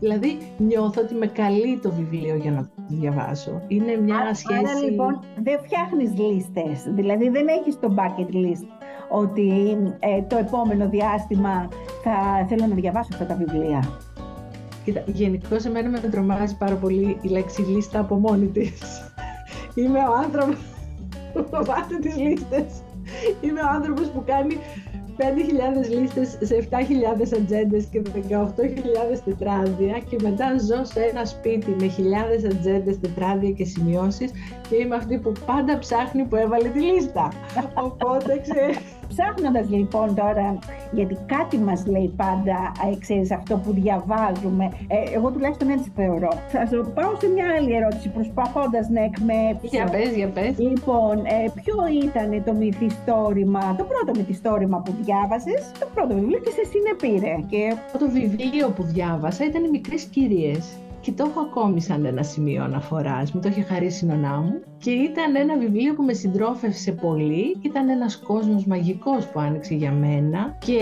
Δηλαδή νιώθω ότι με καλεί το βιβλίο για να το διαβάσω. Είναι μια άρα, σχέση... Άρα λοιπόν δεν φτιάχνεις λίστες, δηλαδή δεν έχεις το bucket list ότι ε, το επόμενο διάστημα θα θέλω να διαβάσω αυτά τα βιβλία. Κοίτα, γενικώ εμένα με τρομάζει πάρα πολύ η λέξη λίστα από μόνη της. Είμαι ο άνθρωπο που φοβάται τις λίστες. Είμαι ο άνθρωπος που κάνει 5.000 λίστες σε 7.000 ατζέντες και 18.000 τετράδια και μετά ζω σε ένα σπίτι με χιλιάδες ατζέντες, τετράδια και σημειώσεις και είμαι αυτή που πάντα ψάχνει που έβαλε τη λίστα. Οπότε ξέρεις. Ψάχνοντας λοιπόν τώρα, γιατί κάτι μας λέει πάντα, ε, ξέρεις, αυτό που διαβάζουμε, ε, εγώ τουλάχιστον έτσι θεωρώ. Θα πάω σε μια άλλη ερώτηση, προσπαθώντας να εκμέψω. Για πες, για πες. Λοιπόν, ε, ποιο ήταν το μυθιστόρημα, το πρώτο μυθιστόρημα που διάβασες, το πρώτο βιβλίο και σε συνεπήρε. Και... Το βιβλίο που διάβασα ήταν οι μικρές κυρίες και το έχω ακόμη σαν ένα σημείο αναφοράς. Μου το είχε χαρίσει η νονά μου και ήταν ένα βιβλίο που με συντρόφευσε πολύ. Ήταν ένας κόσμος μαγικός που άνοιξε για μένα και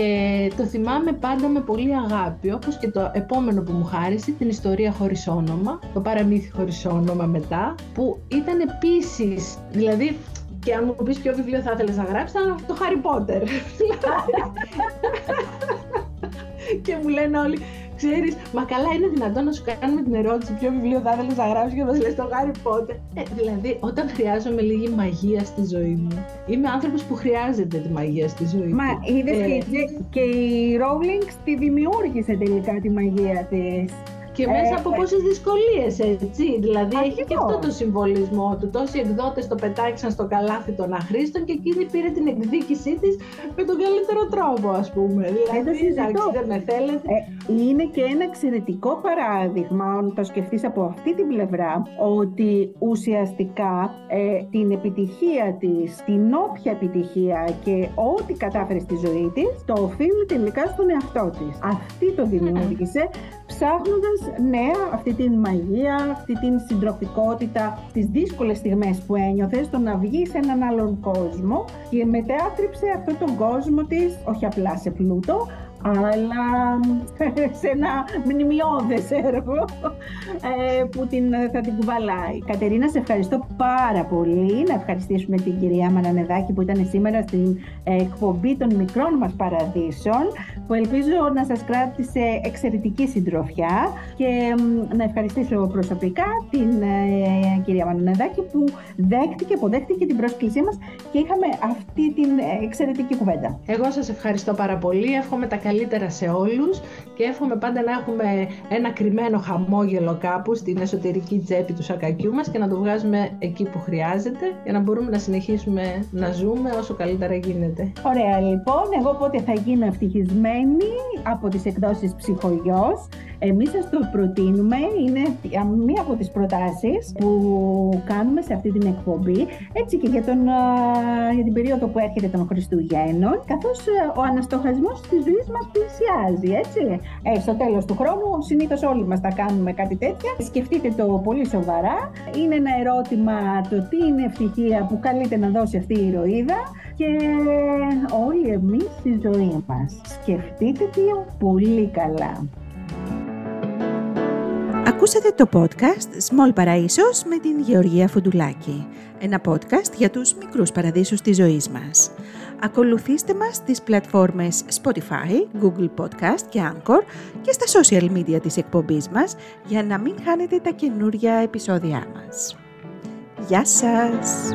το θυμάμαι πάντα με πολύ αγάπη. Όπως και το επόμενο που μου χάρισε, την ιστορία χωρίς όνομα, το παραμύθι χωρίς όνομα μετά, που ήταν επίσης. Δηλαδή, και αν μου πεις ποιο βιβλίο θα ήθελες να γράψεις, θα το Harry Potter. και μου λένε όλοι, ξέρεις, μα καλά είναι δυνατόν να σου κάνουμε την ερώτηση ποιο βιβλίο θα ήθελες να γράψεις και μα λες το Harry Potter. Ε, δηλαδή, όταν χρειάζομαι λίγη μαγεία στη ζωή μου, είμαι άνθρωπος που χρειάζεται τη μαγεία στη ζωή Μα είδες ε, και η Rowling τη δημιούργησε τελικά τη μαγεία της. Και μέσα από ε, πόσες δυσκολίες, έτσι. Δηλαδή έχει και αυτό το συμβολισμό του. Τόσοι εκδότες το πετάξαν στο καλάθι των αχρήστων και εκείνη πήρε την εκδίκησή της με τον καλύτερο τρόπο, ας πούμε. Δηλαδή, εντάξει, δεν με θέλετε. Ε, είναι και ένα εξαιρετικό παράδειγμα, αν το σκεφτείς από αυτή την πλευρά, ότι ουσιαστικά ε, την επιτυχία της, την όποια επιτυχία και ό,τι κατάφερε στη ζωή της, το οφείλει τελικά στον εαυτό της. Αυτή το δημιούργησε ψάχνοντας νέα αυτή την μαγεία, αυτή την συντροφικότητα, τις δύσκολες στιγμές που ένιωθε στο να βγει σε έναν άλλον κόσμο και μετέατρεψε αυτόν τον κόσμο της, όχι απλά σε πλούτο, αλλά σε ένα μνημειώδες έργο ε, που την, θα την κουβαλάει. Κατερίνα, σε ευχαριστώ πάρα πολύ. Να ευχαριστήσουμε την κυρία Μανανεδάκη που ήταν σήμερα στην εκπομπή των μικρών μας παραδείσων που ελπίζω να σας κράτησε εξαιρετική συντροφιά και να ευχαριστήσω προσωπικά την ε, κυρία Μανανεδάκη που δέχτηκε, αποδέχτηκε την πρόσκλησή μας και είχαμε αυτή την εξαιρετική κουβέντα. Εγώ σας ευχαριστώ πάρα πολύ. Εύχομαι τα καλύτερα σε όλους και εύχομαι πάντα να έχουμε ένα κρυμμένο χαμόγελο κάπου στην εσωτερική τσέπη του σακακιού μας και να το βγάζουμε εκεί που χρειάζεται για να μπορούμε να συνεχίσουμε να ζούμε όσο καλύτερα γίνεται. Ωραία λοιπόν, εγώ πότε θα γίνω ευτυχισμένη από τις εκδόσεις ψυχογιός εμείς σας το προτείνουμε, είναι μία από τις προτάσεις που κάνουμε σε αυτή την εκπομπή, έτσι και για, τον, για την περίοδο που έρχεται των Χριστουγέννων, καθώς ο αναστοχασμός της ζωής μας πλησιάζει, έτσι. Ε, στο τέλος του χρόνου, συνήθως όλοι μας θα κάνουμε κάτι τέτοια. Σκεφτείτε το πολύ σοβαρά. Είναι ένα ερώτημα το τι είναι ευτυχία που καλείται να δώσει αυτή η ηρωίδα και όλοι εμείς στη ζωή μας. Σκεφτείτε τι πολύ καλά. Ακούσατε το podcast Small Παραΐσος με την Γεωργία Φουντουλάκη. Ένα podcast για τους μικρούς παραδείσους της ζωής μας. Ακολουθήστε μας στις πλατφόρμες Spotify, Google Podcast και Anchor και στα social media της εκπομπής μας για να μην χάνετε τα καινούργια επεισόδια μας. Γεια σας!